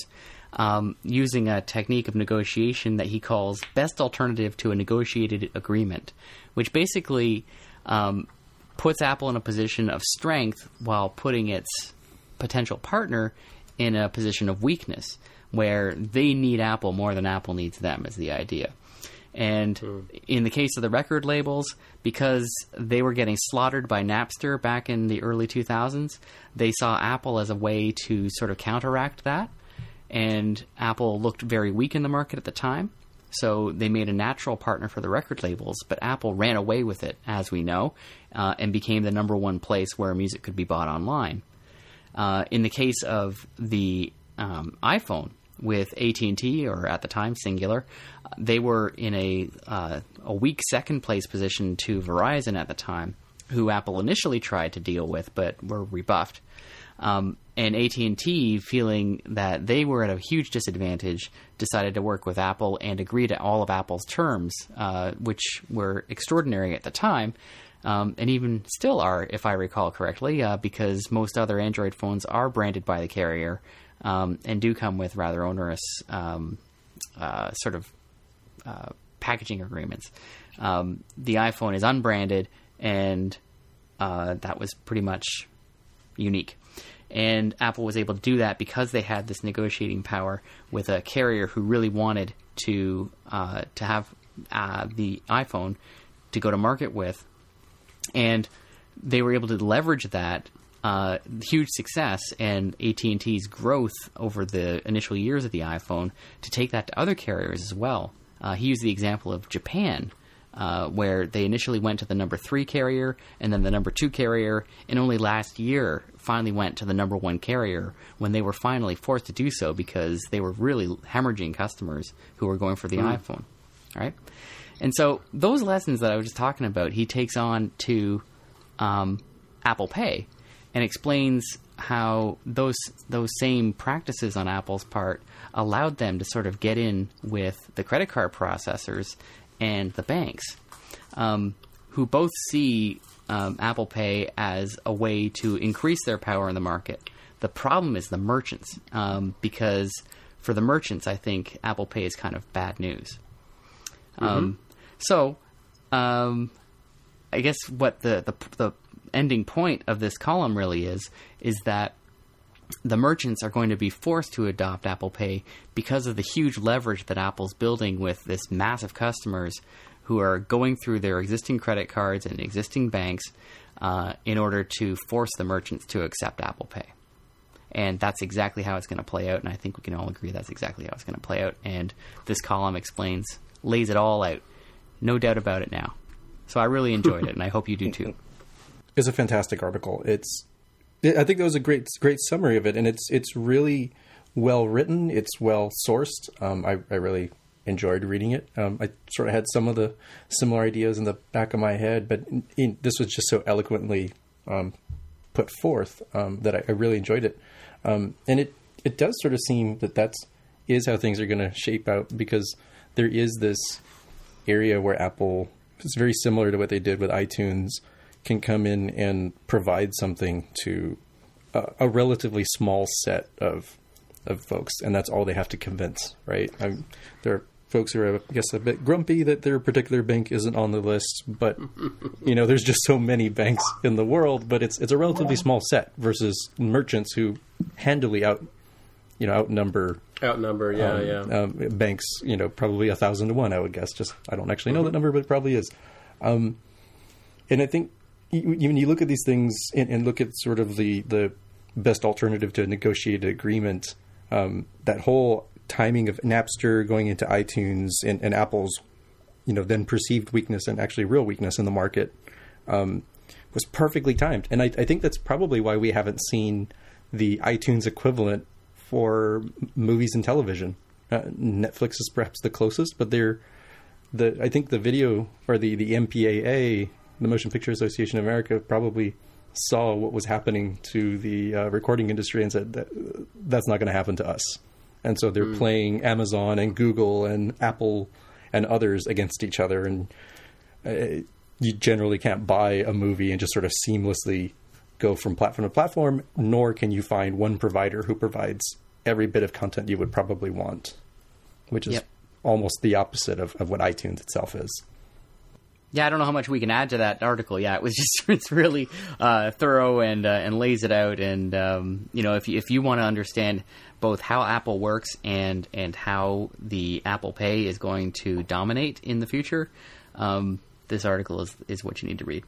um, using a technique of negotiation that he calls best alternative to a negotiated agreement, which basically um, puts Apple in a position of strength while putting its potential partner in a position of weakness, where they need Apple more than Apple needs them, is the idea. And mm. in the case of the record labels, because they were getting slaughtered by Napster back in the early 2000s, they saw Apple as a way to sort of counteract that. And Apple looked very weak in the market at the time. So they made a natural partner for the record labels, but Apple ran away with it, as we know, uh, and became the number one place where music could be bought online. Uh, in the case of the um, iPhone with AT&T, or at the time Cingular, they were in a uh, a weak second place position to Verizon at the time, who Apple initially tried to deal with, but were rebuffed. Um, and AT&T, feeling that they were at a huge disadvantage, decided to work with Apple and agree to all of Apple's terms, uh, which were extraordinary at the time, um, and even still are, if I recall correctly, uh, because most other Android phones are branded by the carrier um, and do come with rather onerous um, uh, sort of uh, packaging agreements. Um, the iPhone is unbranded, and uh, that was pretty much unique. And Apple was able to do that because they had this negotiating power with a carrier who really wanted to uh, to have uh, the iPhone to go to market with, and they were able to leverage that uh, huge success and AT&T's growth over the initial years of the iPhone to take that to other carriers as well. Uh, he used the example of Japan, uh, where they initially went to the number three carrier and then the number two carrier, and only last year finally went to the number one carrier when they were finally forced to do so because they were really hemorrhaging customers who were going for the mm. iPhone. Right? And so those lessons that I was just talking about, he takes on to um, Apple Pay and explains how those those same practices on Apple's part allowed them to sort of get in with the credit card processors and the banks, um, who both see um, Apple Pay as a way to increase their power in the market. The problem is the merchants, um, because for the merchants, I think Apple Pay is kind of bad news. Mm-hmm. Um, so, um, I guess what the, the the ending point of this column really is is that the merchants are going to be forced to adopt Apple Pay because of the huge leverage that Apple's building with this massive customers who are going through their existing credit cards and existing banks uh, in order to force the merchants to accept Apple Pay. And that's exactly how it's going to play out. And I think we can all agree that's exactly how it's going to play out. And this column explains, lays it all out. No doubt about it now. So I really enjoyed it, and I hope you do too. It's a fantastic article. It's I think that was a great great summary of it, and it's it's really well written. It's well sourced. Um, I, I really enjoyed reading it. Um, I sort of had some of the similar ideas in the back of my head, but in, in, this was just so eloquently um, put forth um, that I, I, really enjoyed it. Um, and it it does sort of seem that that's is how things are going to shape out because there is this area where Apple is very similar to what they did with iTunes can come in and provide something to a, a relatively small set of of folks, and that's all they have to convince, right? I'm, there are folks who are, I guess, a bit grumpy that their particular bank isn't on the list, but you know, there's just so many banks in the world, but it's it's a relatively small set versus merchants who handily out, you know, outnumber outnumber, yeah, um, yeah, um, banks, you know, probably a thousand to one, I would guess. Just I don't actually know mm-hmm. that number, but it probably is. Um, and I think when you look at these things and, and, look at sort of the the best alternative to a negotiated agreement, um, that whole timing of Napster going into iTunes and, and, Apple's, you know, then perceived weakness and actually real weakness in the market um, was perfectly timed, and I, I, think that's probably why we haven't seen the iTunes equivalent for movies and television. Uh, Netflix is perhaps the closest, but they're the I think the video or the the MPAA the Motion Picture Association of America probably saw what was happening to the uh, recording industry and said that that's not going to happen to us. And so they're mm. playing Amazon and Google and Apple and others against each other. And uh, you generally can't buy a movie and just sort of seamlessly go from platform to platform, nor can you find one provider who provides every bit of content you would probably want, which is yep. almost the opposite of, of what iTunes itself is. Yeah, I don't know how much we can add to that article. Yeah, it was just it's really uh, thorough and uh, and lays it out. And um, you know, if you, if you want to understand both how Apple works and and how the Apple Pay is going to dominate in the future, um, this article is is what you need to read.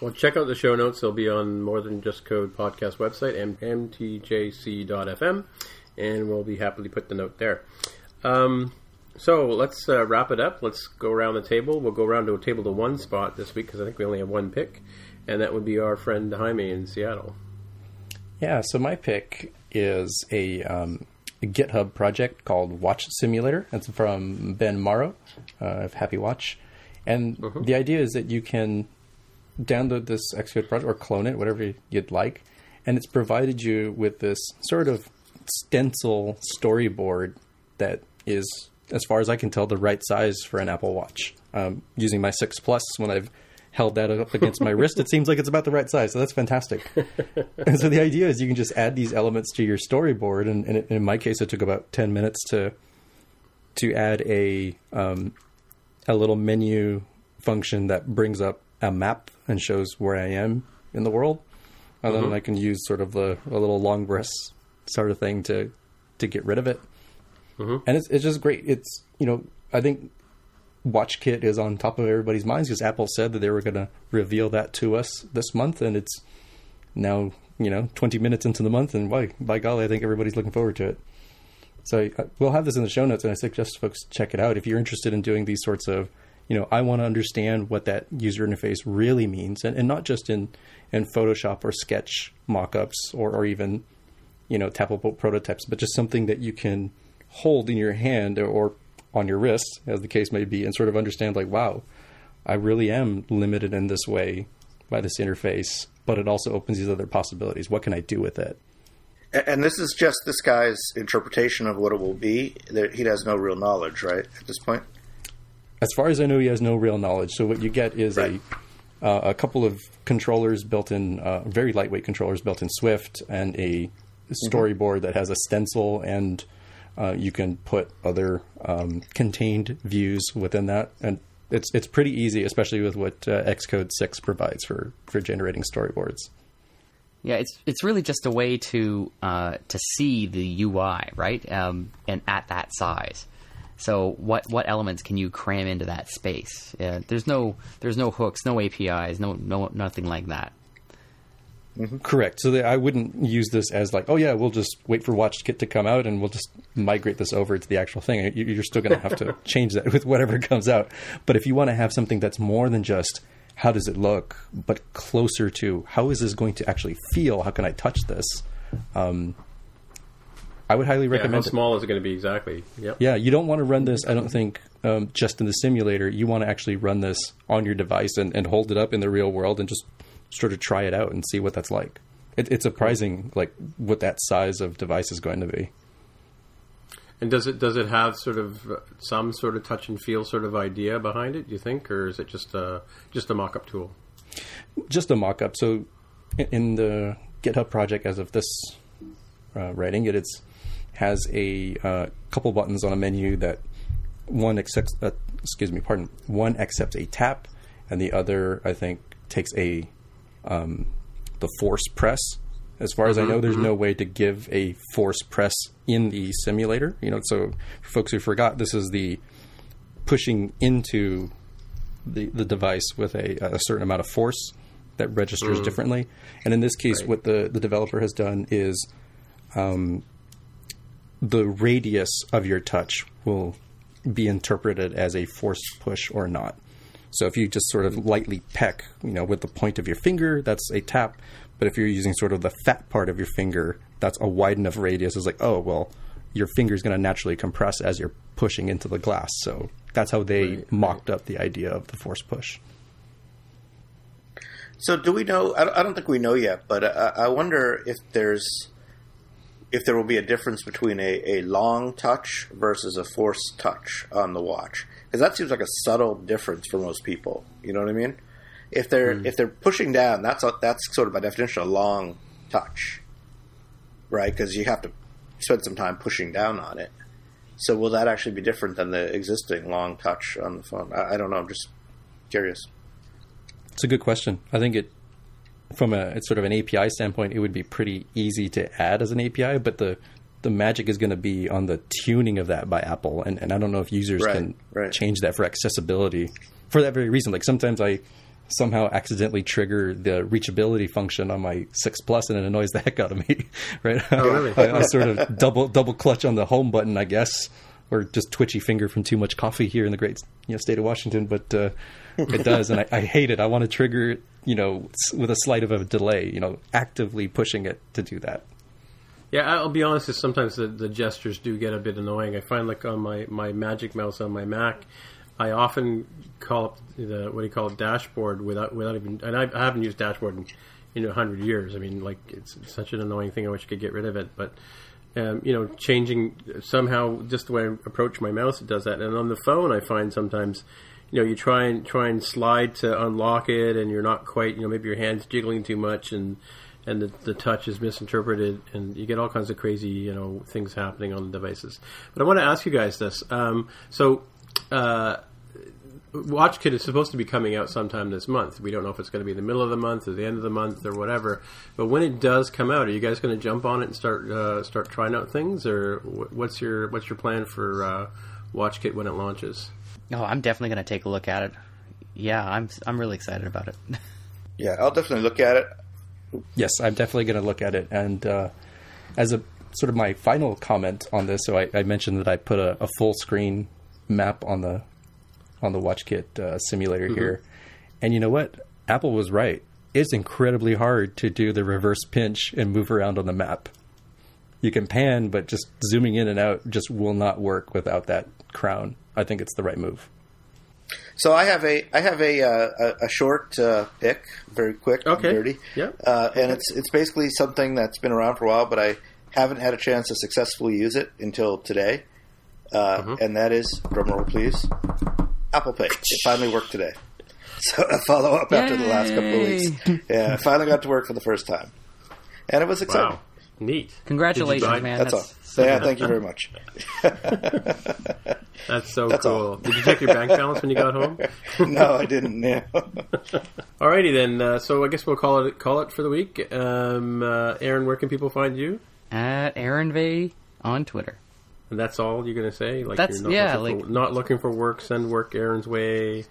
Well, check out the show notes. They'll be on More Than Just Code podcast website, mtjc.fm, and we'll be happily put the note there. Um, so let's uh, wrap it up. Let's go around the table. We'll go around to a table to one spot this week because I think we only have one pick, and that would be our friend Jaime in Seattle. Yeah, so my pick is a, um, a GitHub project called Watch Simulator. That's from Ben Morrow uh, of Happy Watch. And mm-hmm. the idea is that you can download this Xcode project or clone it, whatever you'd like. And it's provided you with this sort of stencil storyboard that is, as far as I can tell, the right size for an Apple Watch. Um, using my 6 Plus, when I've held that up against my wrist, it seems like it's about the right size. So that's fantastic. and so the idea is you can just add these elements to your storyboard. And, and in my case, it took about 10 minutes to to add a um, a little menu function that brings up a map and shows where I am in the world. And mm-hmm. then I can use sort of a, a little long press sort of thing to to get rid of it. Mm-hmm. And it's it's just great. It's you know I think WatchKit is on top of everybody's minds because Apple said that they were going to reveal that to us this month, and it's now you know 20 minutes into the month, and by by golly, I think everybody's looking forward to it. So uh, we'll have this in the show notes, and I suggest folks check it out if you're interested in doing these sorts of you know, I want to understand what that user interface really means, and, and not just in in Photoshop or Sketch mockups or or even you know tappable prototypes, but just something that you can hold in your hand or, on your wrist, as the case may be, and sort of understand like, wow, I really am limited in this way by this interface, but it also opens these other possibilities. What can I do with it? And this is just this guy's interpretation of what it will be. He has no real knowledge, right, at this point? as far as I know, he has no real knowledge. So what you get is right. a uh, a couple of controllers built in, uh, very lightweight controllers built in Swift, and a storyboard mm-hmm. that has a stencil, and uh, you can put other um, contained views within that, and it's it's pretty easy, especially with what uh, Xcode six provides for for generating storyboards. Yeah, it's it's really just a way to uh, to see the UI, right? Um, and at that size. So what what elements can you cram into that space? There's no there's no hooks, no APIs, no no nothing like that. Mm-hmm. Correct. So I wouldn't use this as like, oh yeah, we'll just wait for WatchKit to come out and we'll just migrate this over to the actual thing. You're still going to have to change that with whatever comes out. But if you want to have something that's more than just how does it look, but closer to how is this going to actually feel? How can I touch this? Um, I would highly recommend. Yeah, how small is it going to be exactly? Yep. Yeah, you don't want to run this. I don't think um, just in the simulator. You want to actually run this on your device and, and hold it up in the real world and just sort of try it out and see what that's like. It, it's surprising, like what that size of device is going to be. And does it does it have sort of uh, some sort of touch and feel sort of idea behind it? Do you think, or is it just a just a mock up tool? Just a mock up. So in the GitHub project, as of this uh, writing it, it's has a uh, couple buttons on a menu that one accepts, uh, excuse me, pardon, one accepts a tap, and the other, I think, takes a um, the force press. As far as mm-hmm, I know, there's mm-hmm. no way to give a force press in the simulator. You know, so for folks who forgot, this is the pushing into the the device with a, a certain amount of force that registers mm. differently. And in this case, right. what the the developer has done is um, the radius of your touch will be interpreted as a force push or not. So if you just sort of lightly peck, you know, with the point of your finger, that's a tap. But if you're using sort of the fat part of your finger, that's a wide enough radius. It's like, oh well, your finger is going to naturally compress as you're pushing into the glass. So that's how they right, mocked right. up the idea of the force push. So do we know? I don't think we know yet, but I wonder if there's if there will be a difference between a, a long touch versus a force touch on the watch because that seems like a subtle difference for most people. You know what i mean? If they're mm. if they're pushing down that's a, that's sort of by definition a long touch. Right? Because you have to spend some time pushing down on it. So will that actually be different than the existing long touch on the phone? I, I don't know. I'm just curious. It's a good question. I think it from a it's sort of an API standpoint, it would be pretty easy to add as an API, but the the magic is going to be on the tuning of that by Apple, and, and I don't know if users right, can right. change that for accessibility for that very reason. Like sometimes I somehow accidentally trigger the reachability function on my six plus, and it annoys the heck out of me. right? Oh, really? I, I, sort of double double clutch on the home button, I guess, or just twitchy finger from too much coffee here in the great you know, state of Washington. But uh, it does, and I, I hate it. I want to trigger it, you know, with a slight of a delay. You know, actively pushing it to do that. Yeah, I'll be honest. Is sometimes the, the gestures do get a bit annoying. I find like on my, my Magic Mouse on my Mac, I often call up the what do you call it dashboard without without even and I, I haven't used dashboard in you know hundred years. I mean, like it's, it's, such an annoying thing. I wish I could get rid of it, but. Um, you know, changing somehow just the way I approach my mouse, it does that. And on the phone, I find sometimes, you know, you try and try and slide to unlock it, and you're not quite, you know, maybe your hand's jiggling too much, and and the, the touch is misinterpreted, and you get all kinds of crazy, you know, things happening on the devices. But I want to ask you guys this. Um, so, uh, WatchKit is supposed to be coming out sometime this month. We don't know if it's going to be in the middle of the month or the end of the month or whatever. But when it does come out, are you guys going to jump on it and start uh, start trying out things, or what's your what's your plan for uh, WatchKit when it launches? Oh, I'm definitely going to take a look at it. Yeah, I'm I'm really excited about it. yeah, I'll definitely look at it. Yes, I'm definitely going to look at it. And uh, as a sort of my final comment on this, so I, I mentioned that I put a, a, full screen map on the on the WatchKit uh, simulator mm-hmm. here, and you know what? Apple was right. It's incredibly hard to do the reverse pinch and move around on the map. You can pan, but just zooming in and out just will not work without that crown. I think it's the right move. So I have a I have a uh, a, short uh, pick, very quick, okay. and dirty. Yeah, uh, and it's it's basically something that's been around for a while, but I haven't had a chance to successfully use it until today. Uh, mm-hmm. And that is drumroll, please. Apple Pay. It finally worked today. So a follow up after the last couple of weeks. Yeah, I finally got to work for the first time, and it was exciting. Wow. Neat. Congratulations, man. That's, That's all. yeah, thank you very much. That's so That's cool. All. Did you check your bank balance when you got home? no, I didn't. Yeah. Alrighty then. Uh, so I guess we'll call it call it for the week. Um, uh, Aaron, where can people find you? At Aaron Vegh on Twitter. And that's all you're gonna say? Like that's yeah, like for, not looking for work. Send work Aaron's way.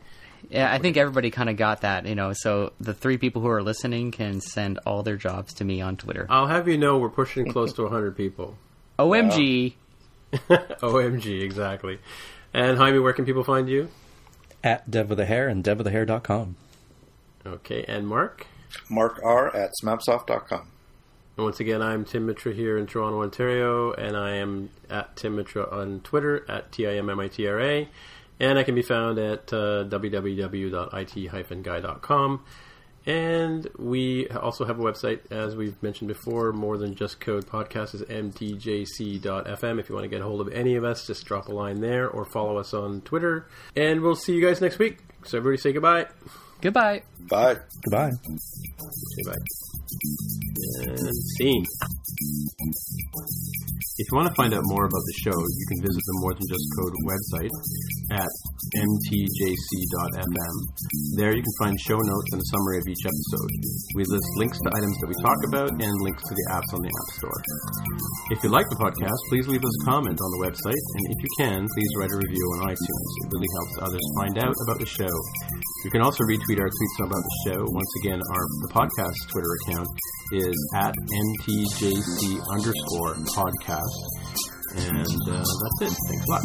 Yeah, I think everybody kind of got that, you know. So the three people who are listening can send all their jobs to me on Twitter. I'll have you know we're pushing close to 100 people. OMG. Wow. OMG, exactly. And Jaime, where can people find you? At Dev with a Hair and devwithahair.com. Okay, and Mark? Mark R at smapsoft.com. And once again, I'm Tim Mitra here in Toronto, Ontario, and I am at Tim Mitra on Twitter, at T-I-M-M-I-T-R-A. And I can be found at uh, www.it-guy.com. And we also have a website, as we've mentioned before, more than just code podcast is mtjc.fm. If you want to get a hold of any of us, just drop a line there or follow us on Twitter. And we'll see you guys next week. So everybody say goodbye. Goodbye. Bye. Goodbye. Say scene. If you want to find out more about the show, you can visit the More Than Just Code website at mtjc.fm. There you can find show notes and a summary of each episode. We list links to items that we talk about and links to the apps on the App Store. If you like the podcast, please leave us a comment on the website, and if you can, please write a review on iTunes. It really helps others find out about the show. You can also retweet our tweets about the show. Once again, our the podcast Twitter account Instagram is at mtjc underscore podcast. And uh, that's it. Thanks a lot.